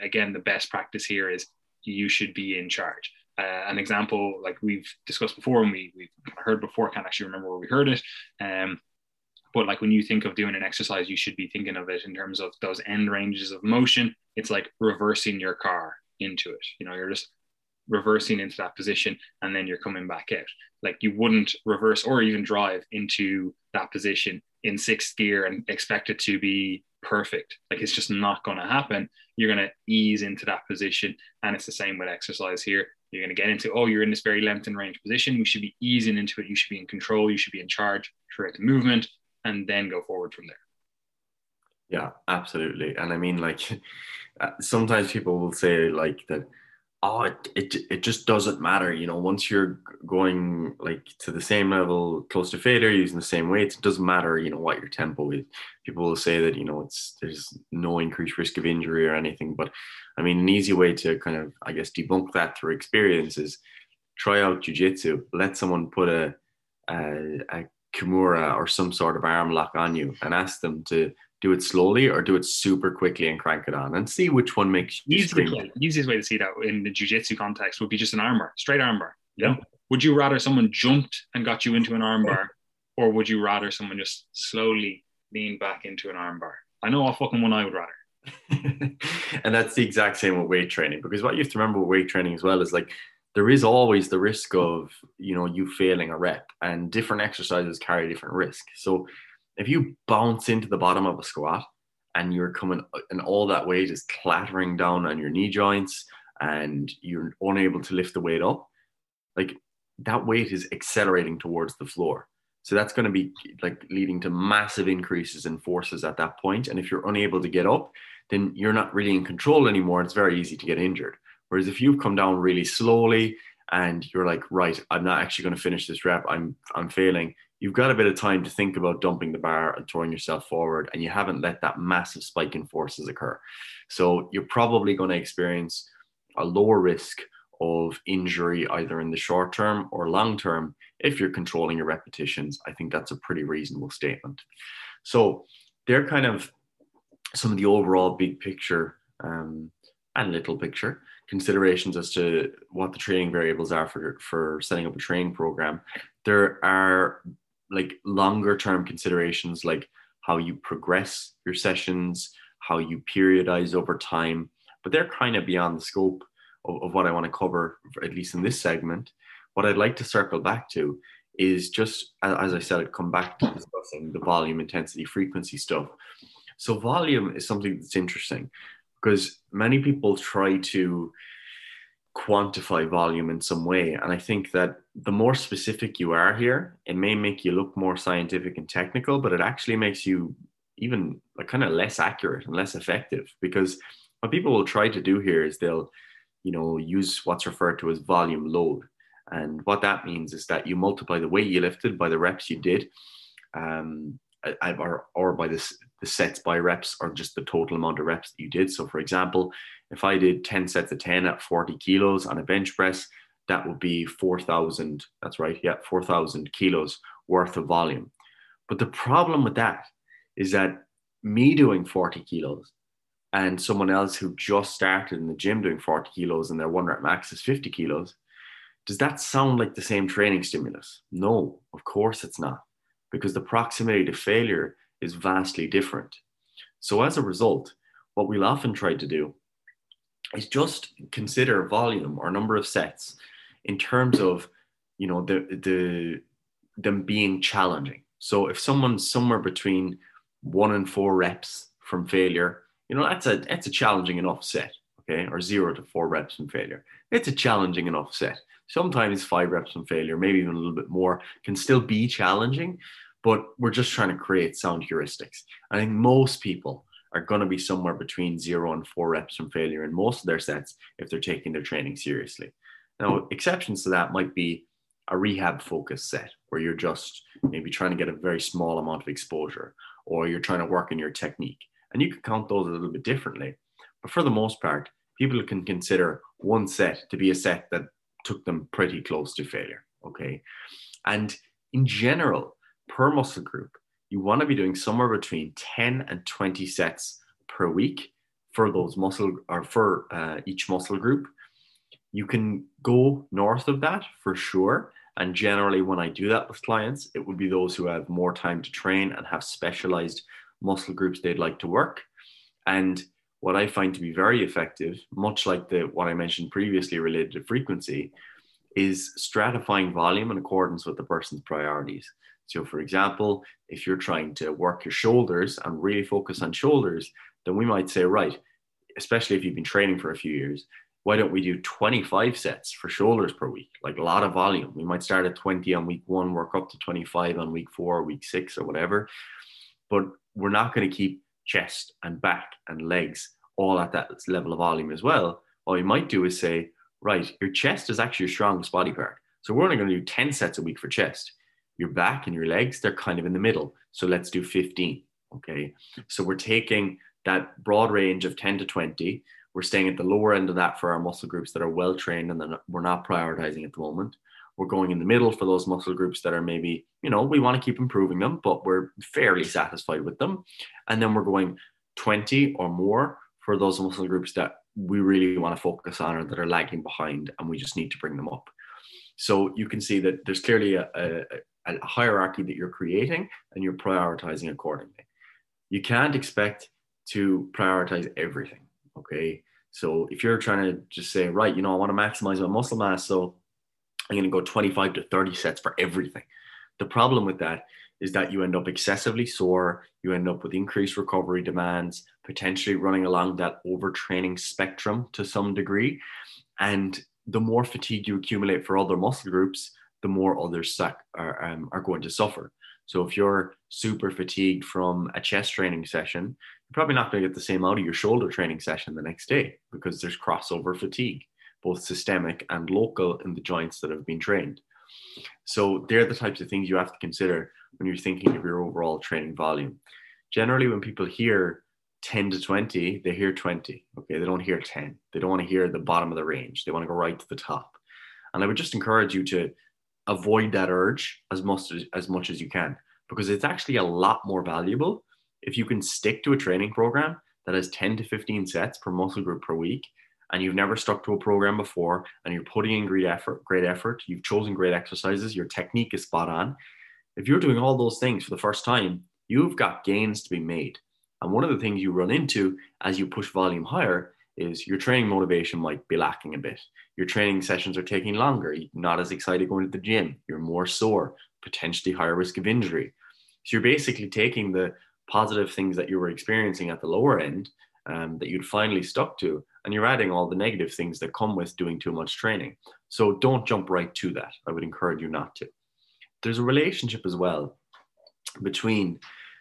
Again, the best practice here is you should be in charge. Uh, an example, like we've discussed before, and we, we've heard before, I can't actually remember where we heard it. Um, but like when you think of doing an exercise, you should be thinking of it in terms of those end ranges of motion. It's like reversing your car into it. You know, you're just reversing into that position and then you're coming back out. Like you wouldn't reverse or even drive into that position in sixth gear and expect it to be perfect. Like it's just not going to happen. You're going to ease into that position. And it's the same with exercise here. You're going to get into, oh, you're in this very lengthened range position. You should be easing into it. You should be in control. You should be in charge throughout the movement and then go forward from there. Yeah, absolutely. And I mean, like, (laughs) uh, sometimes people will say, like, that oh it, it it just doesn't matter you know once you're going like to the same level close to failure using the same weights it doesn't matter you know what your tempo is people will say that you know it's there's no increased risk of injury or anything but i mean an easy way to kind of i guess debunk that through experience is try out jiu-jitsu let someone put a a, a kimura or some sort of arm lock on you and ask them to do it slowly or do it super quickly and crank it on and see which one makes you easiest, easiest way to see that in the jiu-jitsu context would be just an armbar straight armbar you know? Would you rather someone jumped and got you into an armbar or would you rather someone just slowly lean back into an armbar? I know what fucking one i would rather. (laughs) And that's the exact same with weight training because what you have to remember with weight training as well is like there is always the risk of you know you failing a rep and different exercises carry different risk so if you bounce into the bottom of a squat and you're coming and all that weight is clattering down on your knee joints and you're unable to lift the weight up, like that weight is accelerating towards the floor. So that's going to be like leading to massive increases in forces at that point. And if you're unable to get up, then you're not really in control anymore. It's very easy to get injured. Whereas if you've come down really slowly and you're like, right, I'm not actually going to finish this rep. I'm I'm failing you've got a bit of time to think about dumping the bar and throwing yourself forward, and you haven't let that massive spike in forces occur. So you're probably going to experience a lower risk of injury either in the short term or long term if you're controlling your repetitions. I think that's a pretty reasonable statement. So they're kind of some of the overall big picture um, and little picture considerations as to what the training variables are for, for setting up a training program. There are like longer term considerations like how you progress your sessions, how you periodize over time, but they're kind of beyond the scope of, of what I want to cover, at least in this segment. What I'd like to circle back to is just, as I said, I'd come back to discussing the volume, intensity, frequency stuff. So, volume is something that's interesting because many people try to quantify volume in some way. And I think that the more specific you are here, it may make you look more scientific and technical, but it actually makes you even like kind of less accurate and less effective because what people will try to do here is they'll, you know, use what's referred to as volume load. And what that means is that you multiply the weight you lifted by the reps you did, um, Uh, or, or by this, the sets by reps, or just the total amount of reps that you did. So, for example, if I did 10 sets of 10 at 40 kilos on a bench press, that would be 4,000. That's right. Yeah, 4,000 kilos worth of volume. But the problem with that is that me doing 40 kilos and someone else who just started in the gym doing 40 kilos and their one rep max is 50 kilos, does that sound like the same training stimulus? No, of course it's not, because the proximity to failure is vastly different. So as a result, what we'll often try to do is just consider volume or number of sets in terms of you know the the them being challenging so if someone's somewhere between one and four reps from failure, you know, that's a that's a challenging enough set, okay? Or zero to four reps from failure. It's a challenging enough set. Sometimes five reps from failure, maybe even a little bit more, can still be challenging, but we're just trying to create sound heuristics. I think most people are going to be somewhere between zero and four reps from failure in most of their sets if they're taking their training seriously. Now, exceptions to that might be a rehab focused set where you're just maybe trying to get a very small amount of exposure or you're trying to work in your technique. And you can count those a little bit differently. But for the most part, people can consider one set to be a set that took them pretty close to failure. Okay. And in general, per muscle group, you want to be doing somewhere between 10 and 20 sets per week for those muscle or for uh, each muscle group. You can go north of that for sure. And generally, when I do that with clients, it would be those who have more time to train and have specialized muscle groups they'd like to work. And what I find to be very effective, much like the what I mentioned previously related to frequency, is stratifying volume in accordance with the person's priorities. So, for example, if you're trying to work your shoulders and really focus on shoulders, then we might say, right, especially if you've been training for a few years, why don't we do 25 sets for shoulders per week? Like a lot of volume. We might start at 20 on week one, work up to 25 on week four, week six, or whatever. But we're not going to keep chest and back and legs all at that level of volume as well. What you might do is say, right, your chest is actually your strongest body part. So we're only going to do 10 sets a week for chest your back and your legs, they're kind of in the middle. So let's do 15. Okay. So we're taking that broad range of 10 to 20. We're staying at the lower end of that for our muscle groups that are well trained and then we're not prioritizing at the moment. We're going in the middle for those muscle groups that are maybe, you know, we want to keep improving them, but we're fairly satisfied with them. And then we're going 20 or more for those muscle groups that we really want to focus on or that are lagging behind and we just need to bring them up. So you can see that there's clearly a, a, a hierarchy that you're creating and you're prioritizing accordingly. You can't expect to prioritize everything. Okay. So if you're trying to just say, right, you know, I want to maximize my muscle mass, so I'm going to go 25 to 30 sets for everything. The problem with that is that you end up excessively sore, you end up with increased recovery demands, potentially running along that overtraining spectrum to some degree. And the more fatigue you accumulate for other muscle groups, the more others are, um, are going to suffer. So if you're super fatigued from a chest training session, you're probably not going to get the same out of your shoulder training session the next day because there's crossover fatigue, both systemic and local in the joints that have been trained. So they're the types of things you have to consider when you're thinking of your overall training volume. Generally, when people hear 10 to 20, they hear 20. Okay, they don't hear 10. They don't want to hear the bottom of the range. They want to go right to the top. And I would just encourage you to avoid that urge as much as, as much as you can because it's actually a lot more valuable if you can stick to a training program that has 10 to 15 sets per muscle group per week and you've never stuck to a program before and you're putting in great effort great effort you've chosen great exercises your technique is spot on if you're doing all those things for the first time you've got gains to be made and one of the things you run into as you push volume higher is your training motivation might be lacking a bit. Your training sessions are taking longer. You're not as excited going to the gym. You're more sore, potentially higher risk of injury. So you're basically taking the positive things that you were experiencing at the lower end um, that you'd finally stuck to, and you're adding all the negative things that come with doing too much training. So don't jump right to that. I would encourage you not to. There's a relationship as well between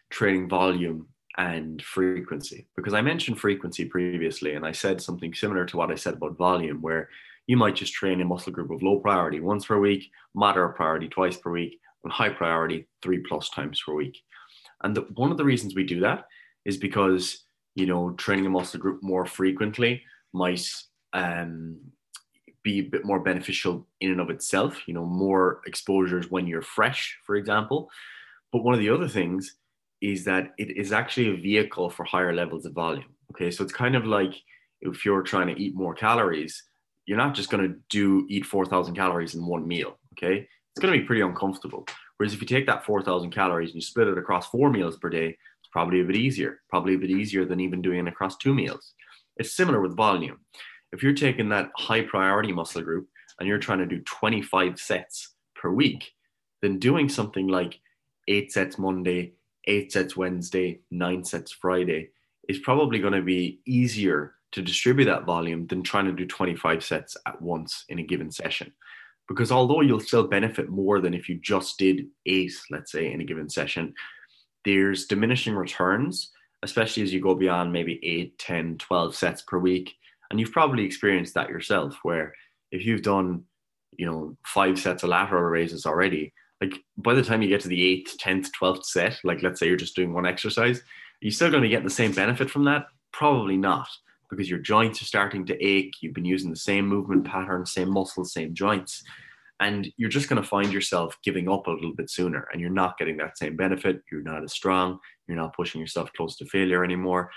training volume and frequency because I mentioned frequency previously and I said something similar to what I said about volume where you might just train a muscle group of low priority once per week, moderate priority twice per week, and high priority three plus times per week. And the, one of the reasons we do that is because you know training a muscle group more frequently might um, be a bit more beneficial in and of itself. You know, more exposures when you're fresh, for example. But one of the other things is that it is actually a vehicle for higher levels of volume. Okay, so it's kind of like if you're trying to eat more calories, you're not just going to do eat 4,000 calories in one meal. Okay, it's going to be pretty uncomfortable. Whereas if you take that 4,000 calories and you split it across four meals per day, it's probably a bit easier, probably a bit easier than even doing it across two meals. It's similar with volume. If you're taking that high priority muscle group and you're trying to do 25 sets per week, then doing something like eight sets Monday, eight sets Wednesday, nine sets Friday is probably going to be easier to distribute that volume than trying to do 25 sets at once in a given session. Because although you'll still benefit more than if you just did eight, let's say, in a given session, there's diminishing returns, especially as you go beyond maybe 8, 10, 12 sets per week. And you've probably experienced that yourself, where if you've done, you know, five sets of lateral raises already, like by the time you get to the eighth, 10th, 12th set, like let's say you're just doing one exercise, you're still going to get the same benefit from that? Probably not, because your joints are starting to ache. You've been using the same movement pattern, same muscles, same joints. And you're just going to find yourself giving up a little bit sooner and you're not getting that same benefit. You're not as strong. You're not pushing yourself close to failure anymore.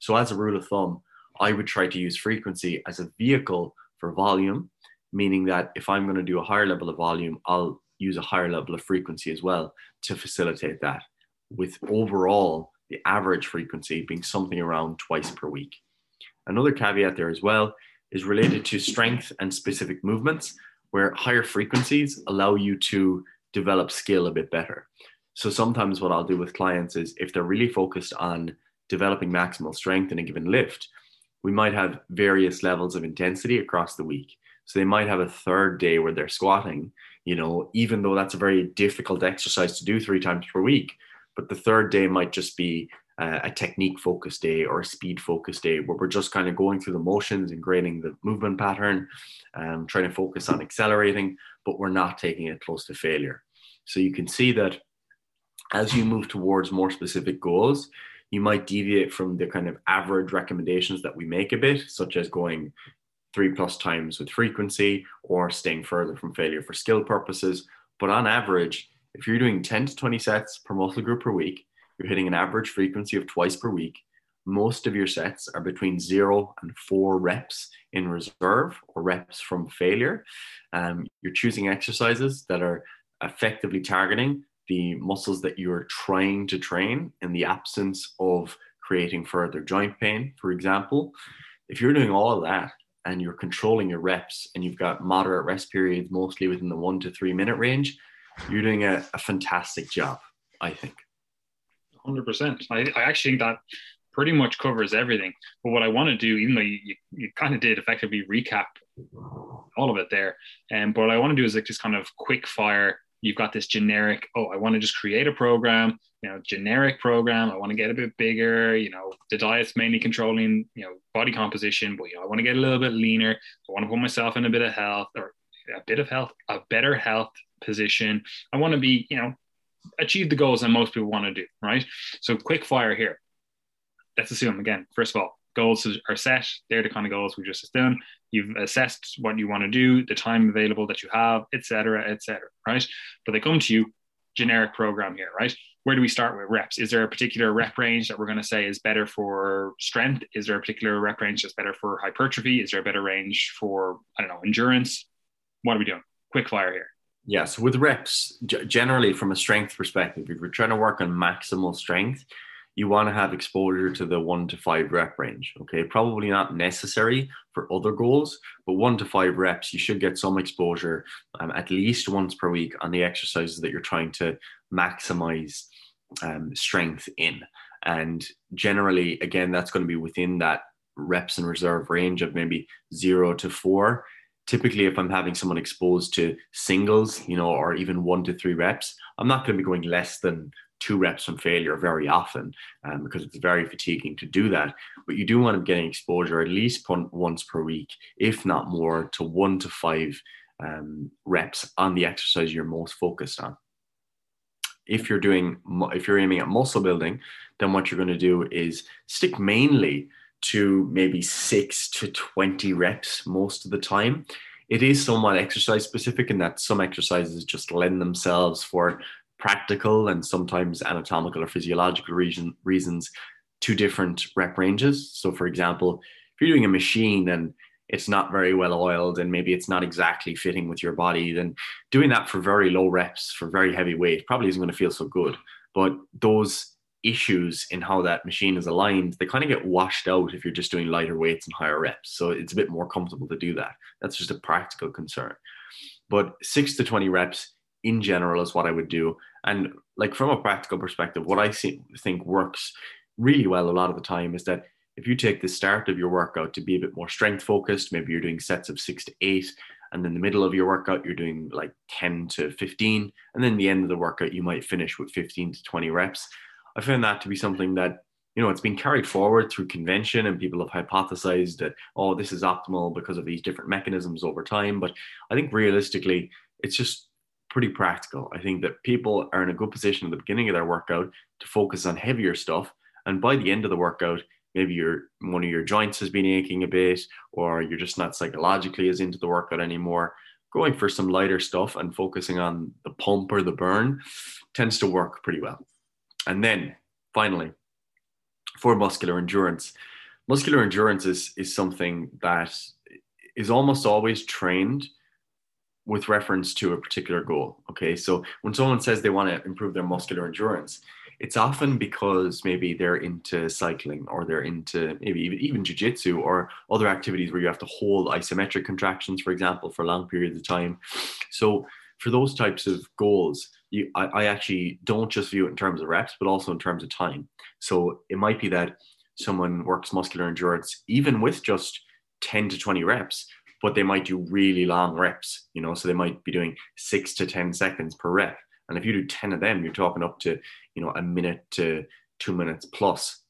So, as a rule of thumb, I would try to use frequency as a vehicle for volume, meaning that if I'm going to do a higher level of volume, I'll use a higher level of frequency as well to facilitate that, with overall the average frequency being something around twice per week. Another caveat there as well is related to strength and specific movements, where higher frequencies allow you to develop skill a bit better. So sometimes what I'll do with clients is if they're really focused on developing maximal strength in a given lift, we might have various levels of intensity across the week. So they might have a third day where they're squatting, you know, even though that's a very difficult exercise to do three times per week. But the third day might just be uh, a technique focused day or a speed focused day where we're just kind of going through the motions and grading the movement pattern, um, trying to focus on accelerating, but we're not taking it close to failure. So you can see that as you move towards more specific goals, you might deviate from the kind of average recommendations that we make a bit, such as going three plus times with frequency or staying further from failure for skill purposes. But on average, if you're doing 10 to 20 sets per muscle group per week, you're hitting an average frequency of twice per week. Most of your sets are between zero and four reps in reserve or reps from failure. Um, you're choosing exercises that are effectively targeting the muscles that you're trying to train in the absence of creating further joint pain, for example. If you're doing all of that and you're controlling your reps and you've got moderate rest periods mostly within the one to three minute range, you're doing a, a fantastic job, I think. 100%. I, I actually think that pretty much covers everything. But what I want to do, even though you, you, kind of did effectively recap all of it there, and um, but what I want to do is like just kind of quick fire. You've got this generic, oh, I want to just create a program, you know, generic program. I want to get a bit bigger. You know, the diet's mainly controlling, you know, body composition, but you know, I want to get a little bit leaner. I want to put myself in a bit of health or a bit of health, a better health position. I want to be, you know, achieve the goals that most people want to do, right? So quick fire here. Let's assume again, first of all, goals are set. They're the kind of goals we just done. You've assessed what you want to do, the time available that you have, etc., etc. right? But they come to you, generic program here, right? Where do we start with reps? Is there a particular rep range that we're going to say is better for strength? Is there a particular rep range that's better for hypertrophy? Is there a better range for, I don't know, endurance? What are we doing? Quick fire here. Yes, with reps, generally from a strength perspective, if you're trying to work on maximal strength, you want to have exposure to the one to five rep range. Okay, probably not necessary for other goals, but one to five reps, you should get some exposure um, at least once per week on the exercises that you're trying to maximize um, strength in. And generally, again, that's going to be within that reps in reserve range of maybe zero to four typically if i'm having someone exposed to singles you know or even one to three reps i'm not going to be going less than two reps from failure very often um, because it's very fatiguing to do that. But you do want to be getting exposure at least once per week if not more to one to five um, reps on the exercise you're most focused on. If you're doing if you're aiming at muscle building then what you're going to do is stick mainly to maybe six to 20 reps most of the time. It is somewhat exercise specific in that some exercises just lend themselves for practical and sometimes anatomical or physiological reason, reasons to different rep ranges. So, for example, if you're doing a machine and it's not very well oiled and maybe it's not exactly fitting with your body, then doing that for very low reps for very heavy weight probably isn't going to feel so good. But those issues in how that machine is aligned, they kind of get washed out if you're just doing lighter weights and higher reps. So it's a bit more comfortable to do that. That's just a practical concern. But six to 20 reps in general is what I would do. And like from a practical perspective, what I see, think works really well a lot of the time is that if you take the start of your workout to be a bit more strength focused, maybe you're doing sets of six to eight, and then the middle of your workout you're doing like 10 to 15, and then the end of the workout you might finish with 15 to 20 reps. I found that to be something that you know it's been carried forward through convention and people have hypothesized that oh this is optimal because of these different mechanisms over time. But i think realistically it's just pretty practical. I think that people are in a good position at the beginning of their workout to focus on heavier stuff. And by the end of the workout maybe your one of your joints has been aching a bit or you're just not psychologically as into the workout anymore. Going for some lighter stuff and focusing on the pump or the burn tends to work pretty well and then finally for muscular endurance. Muscular endurance is, is something that is almost always trained with reference to a particular goal. Okay, so when someone says they want to improve their muscular endurance, it's often because maybe they're into cycling or they're into maybe even, even jujitsu or other activities where you have to hold isometric contractions, for example, for long periods of time. So for those types of goals, you, I, I actually don't just view it in terms of reps, but also in terms of time. So it might be that someone works muscular endurance even with just 10 to 20 reps, but they might do really long reps, you know, so they might be doing six to 10 seconds per rep. And if you do 10 of them, you're talking up to, you know, a minute to two minutes plus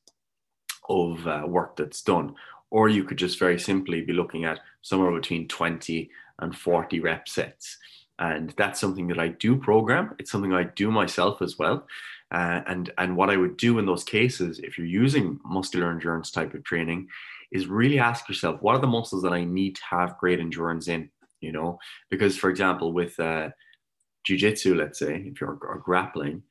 of uh, work that's done. Or you could just very simply be looking at somewhere between 20 and 40 rep sets and that's something that I do program. It's something I do myself as well. Uh, and and what I would do in those cases, if you're using muscular endurance type of training, is really ask yourself, what are the muscles that I need to have great endurance in? You know, because for example, with uh, jujitsu, let's say, if you're grappling,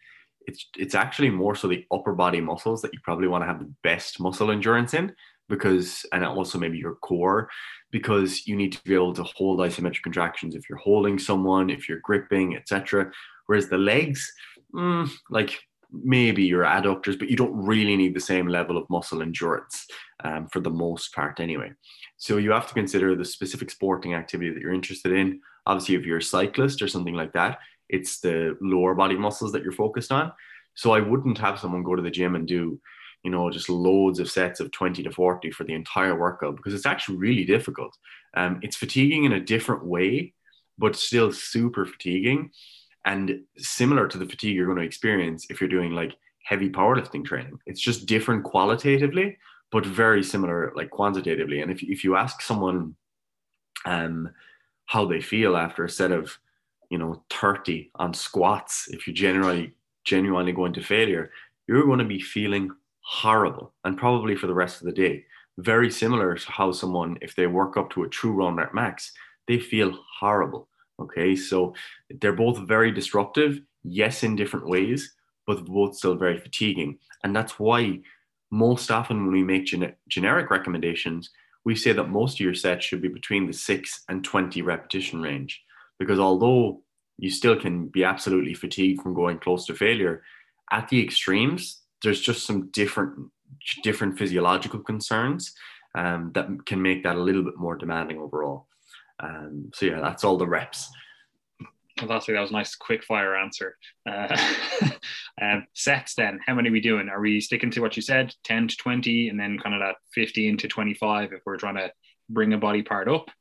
it's it's actually more so the upper body muscles that you probably want to have the best muscle endurance in because and also maybe your core because you need to be able to hold isometric contractions if you're holding someone if you're gripping etc whereas the legs mm, like maybe your adductors but you don't really need the same level of muscle endurance um, for the most part anyway. So you have to consider the specific sporting activity that you're interested in. Obviously if you're a cyclist or something like that it's the lower body muscles that you're focused on. So i wouldn't have someone go to the gym and do you know, just loads of sets of 20 to 40 for the entire workout because it's actually really difficult. Um, it's fatiguing in a different way, but still super fatiguing and similar to the fatigue you're going to experience if you're doing like heavy powerlifting training. It's just different qualitatively, but very similar like quantitatively. And if, if you ask someone um, how they feel after a set of, you know, 30 on squats, if you generally genuinely go into failure, you're going to be feeling horrible and probably for the rest of the day. Very similar to how someone, if they work up to a true one rep max, they feel horrible. Okay, so they're both very disruptive, yes, in different ways, but both still very fatiguing. And that's why most often when we make gen- generic recommendations, we say that most of your sets should be between the six and 20 repetition range. Because although you still can be absolutely fatigued from going close to failure, at the extremes, there's just some different different physiological concerns um, that can make that a little bit more demanding overall. Um, so yeah, that's all the reps. Fantastic. That was a nice quick fire answer. Uh, (laughs) um, sets then, how many are we doing? Are we sticking to what you said, 10 to 20, and then kind of that 15 to 25 if we're trying to bring a body part up?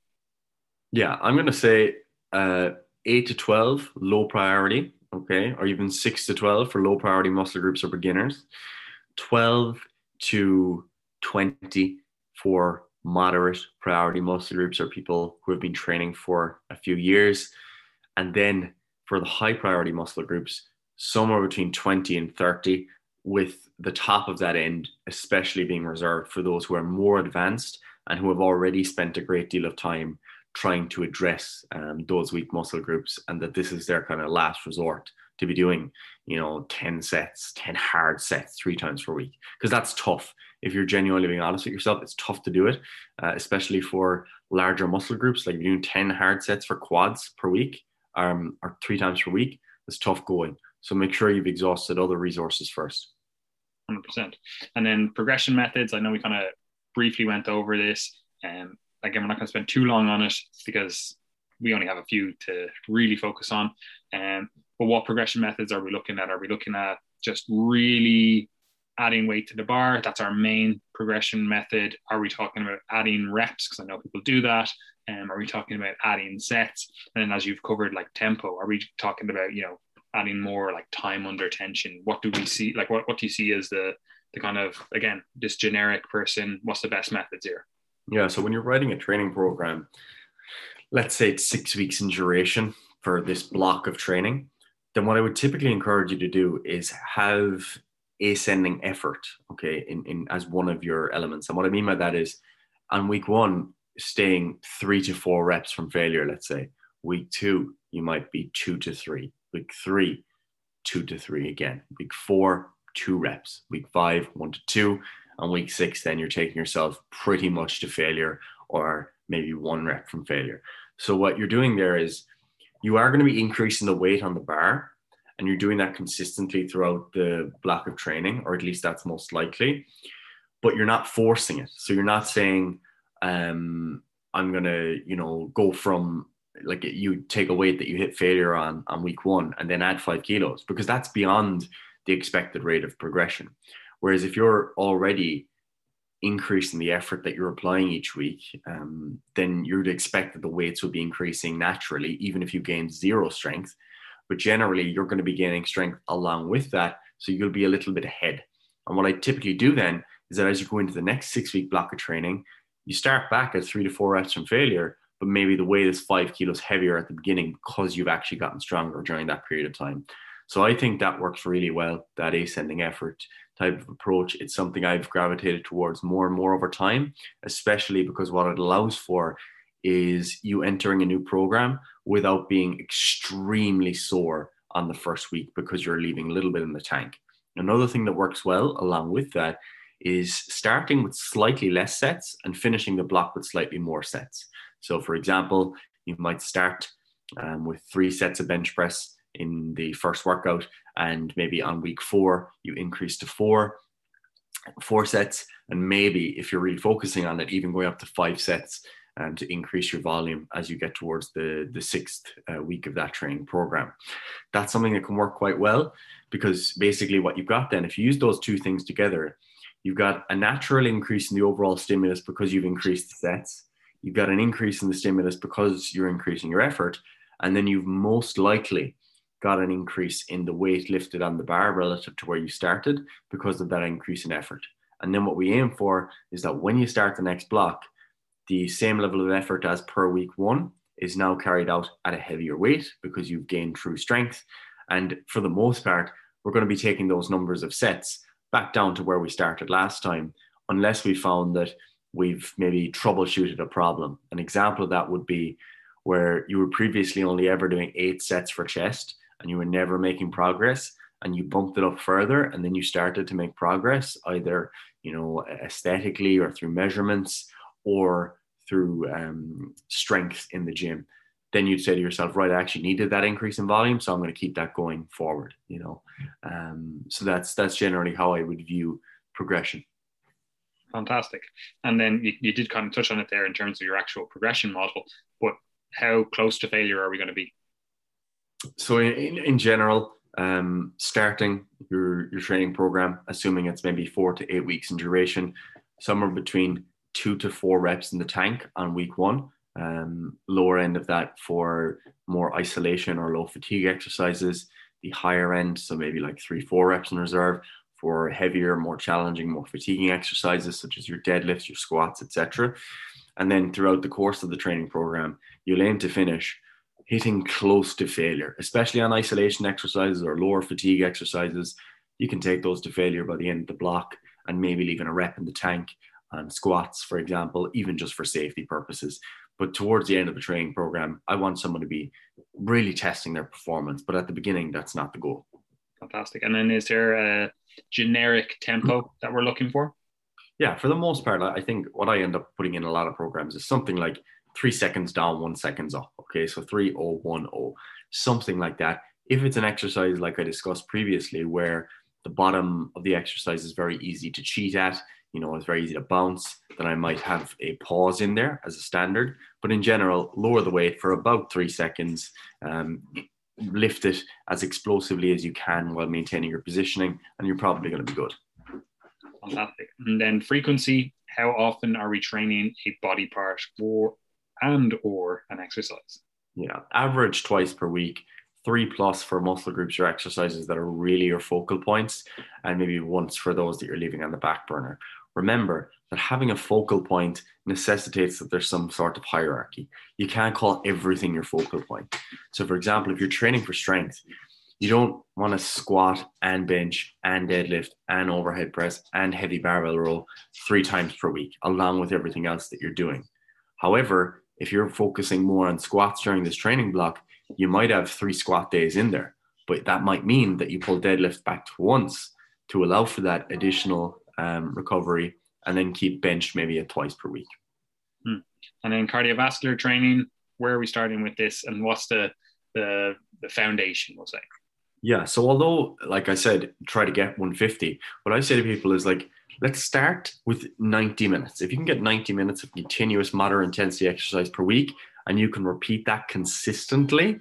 Yeah, I'm going to say uh, 8 to 12, low priority okay, or even six to 12 for low priority muscle groups or beginners, 12 to 20 for moderate priority muscle groups or people who have been training for a few years. And then for the high priority muscle groups, somewhere between 20 and 30, with the top of that end, especially being reserved for those who are more advanced and who have already spent a great deal of time trying to address um, those weak muscle groups and that this is their kind of last resort to be doing you know 10 sets 10 hard sets three times per week. Because that's tough. If you're genuinely being honest with yourself it's tough to do it uh, especially for larger muscle groups. Like doing 10 hard sets for quads per week um, or three times per week it's tough going. So make sure you've exhausted other resources first. 100% and then progression methods. I know we kind of briefly went over this um, again, we're not going to spend too long on it because we only have a few to really focus on. Um, but what progression methods are we looking at? Are we looking at just really adding weight to the bar? That's our main progression method. Are we talking about adding reps? Because I know people do that. Um, are we talking about adding sets? And then as you've covered, like tempo, are we talking about, you know, adding more like time under tension? What do we see? Like what, what do you see as the the kind of again, this generic person, what's the best methods here? Yeah. So when you're writing a training program, let's say it's six weeks in duration for this block of training, then what I would typically encourage you to do is have ascending effort, okay, in, in as one of your elements. And what I mean by that is on week one, staying three to four reps from failure, let's say. Week two, you might be two to three. Week three, two to three again. Week four, two reps. Week five, one to two. And week six, then you're taking yourself pretty much to failure or maybe one rep from failure. So what you're doing there is you are going to be increasing the weight on the bar and you're doing that consistently throughout the block of training, or at least that's most likely, but you're not forcing it. So you're not saying, um, I'm going to, you know, go from like you take a weight that you hit failure on on week one and then add five kilos because that's beyond the expected rate of progression. Whereas if you're already increasing the effort that you're applying each week, um, then you'd expect that the weights will be increasing naturally, even if you gain zero strength. But generally, you're going to be gaining strength along with that. So you'll be a little bit ahead. And what I typically do then is that as you go into the next six week block of training, you start back at three to four reps from failure, but maybe the weight is five kilos heavier at the beginning because you've actually gotten stronger during that period of time. So I think that works really well, that ascending effort type of approach. It's something I've gravitated towards more and more over time, especially because what it allows for is you entering a new program without being extremely sore on the first week because you're leaving a little bit in the tank. Another thing that works well along with that is starting with slightly less sets and finishing the block with slightly more sets. So, for example, you might start um, with three sets of bench press in the first workout, and maybe on week four, you increase to four, four sets, and maybe if you're really focusing on it, even going up to five sets um, to increase your volume as you get towards the, the sixth uh, week of that training program. That's something that can work quite well because basically what you've got then, if you use those two things together, you've got a natural increase in the overall stimulus because you've increased the sets. You've got an increase in the stimulus because you're increasing your effort. And then you've most likely got an increase in the weight lifted on the bar relative to where you started because of that increase in effort. And then what we aim for is that when you start the next block, the same level of effort as per week one is now carried out at a heavier weight because you've gained true strength. And for the most part, we're going to be taking those numbers of sets back down to where we started last time, unless we found that we've maybe troubleshooted a problem. An example of that would be where you were previously only ever doing eight sets for chest and you were never making progress and you bumped it up further and then you started to make progress either you know aesthetically or through measurements or through um, strength in the gym, then you'd say to yourself, right, I actually needed that increase in volume, so I'm going to keep that going forward. You know, um, so that's that's generally how I would view progression. Fantastic. And then you, you did kind of touch on it there in terms of your actual progression model, but how close to failure are we going to be? So in, in, general, um, starting your, your training program, assuming it's maybe four to eight weeks in duration, somewhere between two to four reps in the tank on week one. Um, lower end of that for more isolation or low fatigue exercises. The higher end, so maybe like three, four reps in reserve for heavier, more challenging, more fatiguing exercises such as your deadlifts, your squats, etc. And then throughout the course of the training program, you'll aim to finish hitting close to failure, especially on isolation exercises or lower fatigue exercises. You can take those to failure by the end of the block and maybe leaving a rep in the tank and squats, for example, even just for safety purposes. But towards the end of the training program, I want someone to be really testing their performance. But at the beginning, that's not the goal. Fantastic. And then is there a generic tempo that we're looking for? Yeah, for the most part, I think what I end up putting in a lot of programs is something like three seconds down, one seconds up. Okay, so three oh one oh, something like that. If it's an exercise like I discussed previously, where the bottom of the exercise is very easy to cheat at, you know, it's very easy to bounce, then I might have a pause in there as a standard. But in general, lower the weight for about three seconds. Um, lift it as explosively as you can while maintaining your positioning, and you're probably going to be good. Fantastic. And then frequency. How often are we training a body part or and or an exercise? Yeah, average twice per week three plus for muscle groups or exercises that are really your focal points, and maybe once for those that you're leaving on the back burner. Remember that having a focal point necessitates that there's some sort of hierarchy. You can't call everything your focal point. So, for example, if you're training for strength, you don't want to squat and bench and deadlift and overhead press and heavy barbell row three times per week, along with everything else that you're doing. However, if you're focusing more on squats during this training block, you might have three squat days in there, but that might mean that you pull deadlift back to once to allow for that additional um, recovery and then keep bench maybe at twice per week. Hmm. And then cardiovascular training, where are we starting with this and what's the, the, the foundation, we'll say? Yeah. So although, like I said, try to get 150, what I say to people is like, let's start with 90 minutes. If you can get 90 minutes of continuous moderate intensity exercise per week, and you can repeat that consistently,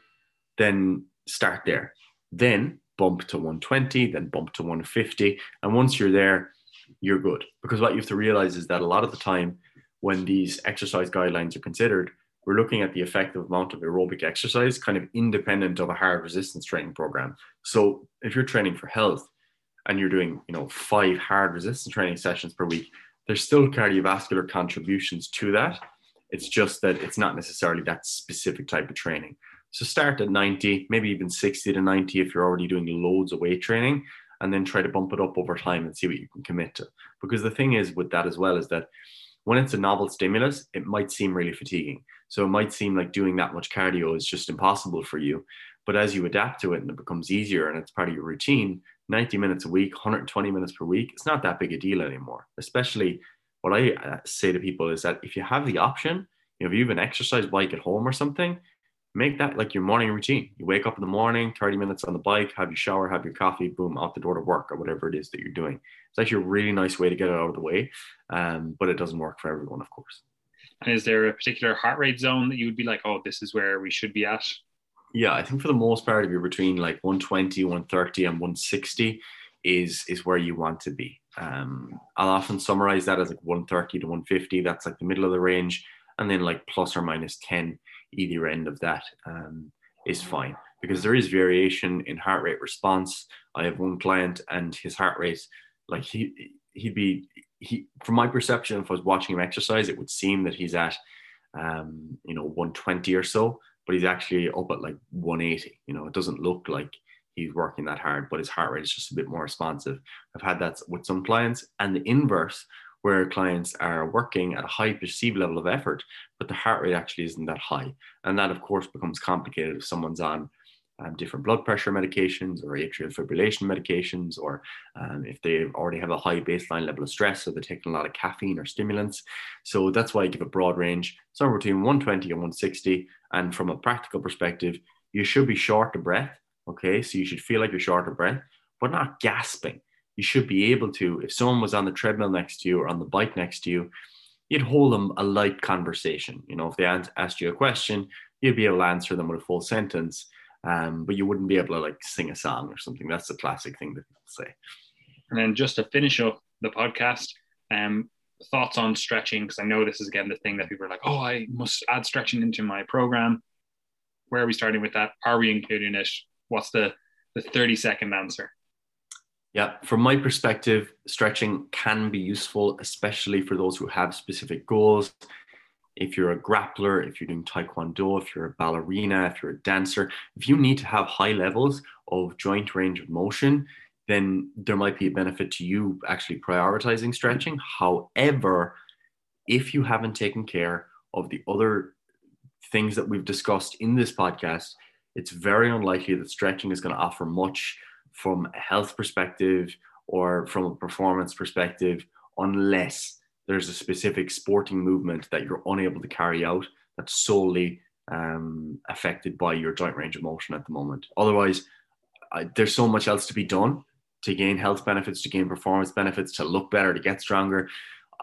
then start there. Then bump to 120, then bump to 150. And once you're there, you're good. Because what you have to realize is that a lot of the time when these exercise guidelines are considered, we're looking at the effective amount of aerobic exercise kind of independent of a hard resistance training program. So if you're training for health and you're doing, you know, five hard resistance training sessions per week, there's still cardiovascular contributions to that. It's just that it's not necessarily that specific type of training. So start at 90, maybe even 60 to 90 if you're already doing loads of weight training, and then try to bump it up over time and see what you can commit to. Because the thing is with that as well is that when it's a novel stimulus, it might seem really fatiguing. So it might seem like doing that much cardio is just impossible for you. But as you adapt to it and it becomes easier and it's part of your routine, 90 minutes a week, 120 minutes per week, it's not that big a deal anymore, especially what I uh, say to people is that if you have the option, you know, if you have an exercise bike at home or something, make that like your morning routine. You wake up in the morning, 30 minutes on the bike, have your shower, have your coffee, boom, out the door to work or whatever it is that you're doing. It's actually a really nice way to get it out of the way. Um, but it doesn't work for everyone, of course. And is there a particular heart rate zone that you would be like, oh, this is where we should be at? Yeah, I think for the most part, if you're between like 120, 130, and 160 is is where you want to be. Um, I'll often summarize that as like 130 to 150. That's like the middle of the range. And then like plus or minus 10, either end of that um, is fine because there is variation in heart rate response. I have one client and his heart rate, like he, he'd be, he, from my perception, if I was watching him exercise, it would seem that he's at, um, you know, 120 or so, but he's actually up at like 180. You know, it doesn't look like he's working that hard, but his heart rate is just a bit more responsive. I've had that with some clients, and the inverse, where clients are working at a high perceived level of effort, but the heart rate actually isn't that high. And that, of course, becomes complicated if someone's on um, different blood pressure medications or atrial fibrillation medications, or um, if they already have a high baseline level of stress, so they're taking a lot of caffeine or stimulants. So that's why I give a broad range, somewhere between 120 and 160. And from a practical perspective, you should be short of breath Okay, so you should feel like you're short of breath, but not gasping. You should be able to, if someone was on the treadmill next to you or on the bike next to you, you'd hold them a light conversation. You know, if they asked you a question, you'd be able to answer them with a full sentence, um, but you wouldn't be able to like sing a song or something. That's the classic thing that people say. And then just to finish up the podcast, um, thoughts on stretching, because I know this is again the thing that people are like, oh, I must add stretching into my program. Where are we starting with that? Are we including it? what's the the 30 second answer yeah from my perspective stretching can be useful especially for those who have specific goals if you're a grappler if you're doing taekwondo if you're a ballerina if you're a dancer if you need to have high levels of joint range of motion then there might be a benefit to you actually prioritizing stretching however if you haven't taken care of the other things that we've discussed in this podcast it's very unlikely that stretching is going to offer much from a health perspective or from a performance perspective unless there's a specific sporting movement that you're unable to carry out that's solely um, affected by your joint range of motion at the moment. Otherwise, I, there's so much else to be done to gain health benefits, to gain performance benefits, to look better, to get stronger.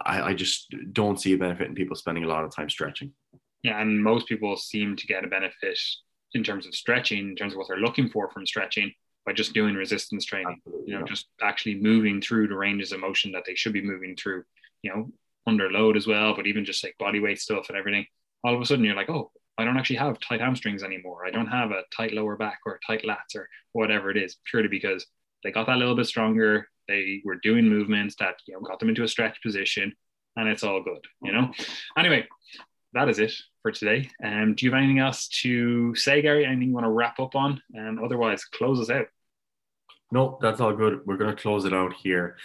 I, I just don't see a benefit in people spending a lot of time stretching. Yeah, and most people seem to get a benefit in terms of stretching, in terms of what they're looking for from stretching by just doing resistance training. Absolutely, You know, yeah. just actually moving through the ranges of motion that they should be moving through. You know, under load as well, but even just like body weight stuff and everything. All of a sudden, you're like, oh, I don't actually have tight hamstrings anymore. I don't have a tight lower back or tight lats or whatever it is, purely because they got that little bit stronger. They were doing movements that you know got them into a stretch position, and it's all good. You know. Anyway, that is it for today. Um, do you have anything else to say, Gary? Anything you want to wrap up on? And otherwise, close us out. No, that's all good. We're going to close it out here.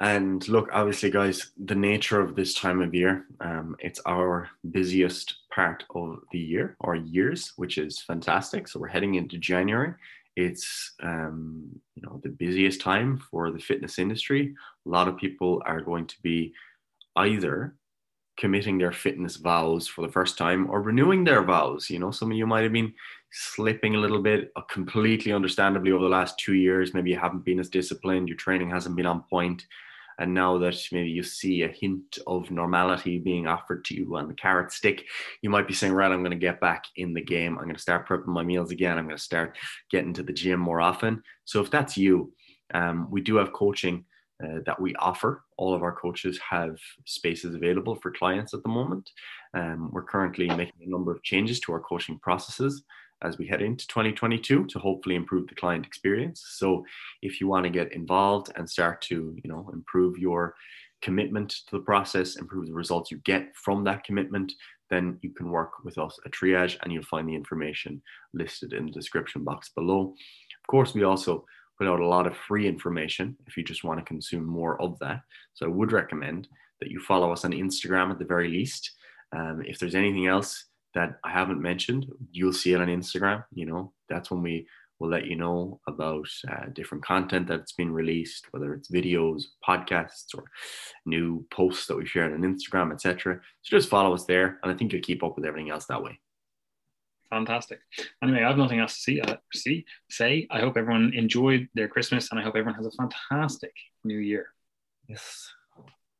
And look, obviously, guys, the nature of this time of year, um, it's our busiest part of the year or years, which is fantastic. So we're heading into January. It's um, you know the busiest time for the fitness industry. A lot of people are going to be either committing their fitness vows for the first time or renewing their vows. You know, some of you might have been slipping a little bit, uh, completely understandably over the last two years. Maybe you haven't been as disciplined, your training hasn't been on point, and now that maybe you see a hint of normality being offered to you on the carrot stick, you might be saying, right, I'm going to get back in the game. I'm going to start prepping my meals again. I'm going to start getting to the gym more often. So if that's you, um, we do have coaching uh, that we offer. All of our coaches have spaces available for clients at the moment. Um, we're currently making a number of changes to our coaching processes as we head into 2022 to hopefully improve the client experience. So if you want to get involved and start to, you know, improve your commitment to the process, improve the results you get from that commitment, then you can work with us at Triage and you'll find the information listed in the description box below. Of course, we also put out a lot of free information if you just want to consume more of that. So I would recommend that you follow us on Instagram at the very least. Um, if there's anything else that I haven't mentioned, you'll see it on Instagram. You know, that's when we will let you know about uh, different content that's been released, whether it's videos, podcasts, or new posts that we shared on Instagram, etc. So just follow us there, and I think you'll keep up with everything else that way. Fantastic. Anyway, I have nothing else to see, uh, see, say. I hope everyone enjoyed their Christmas, and I hope everyone has a fantastic New Year. Yes.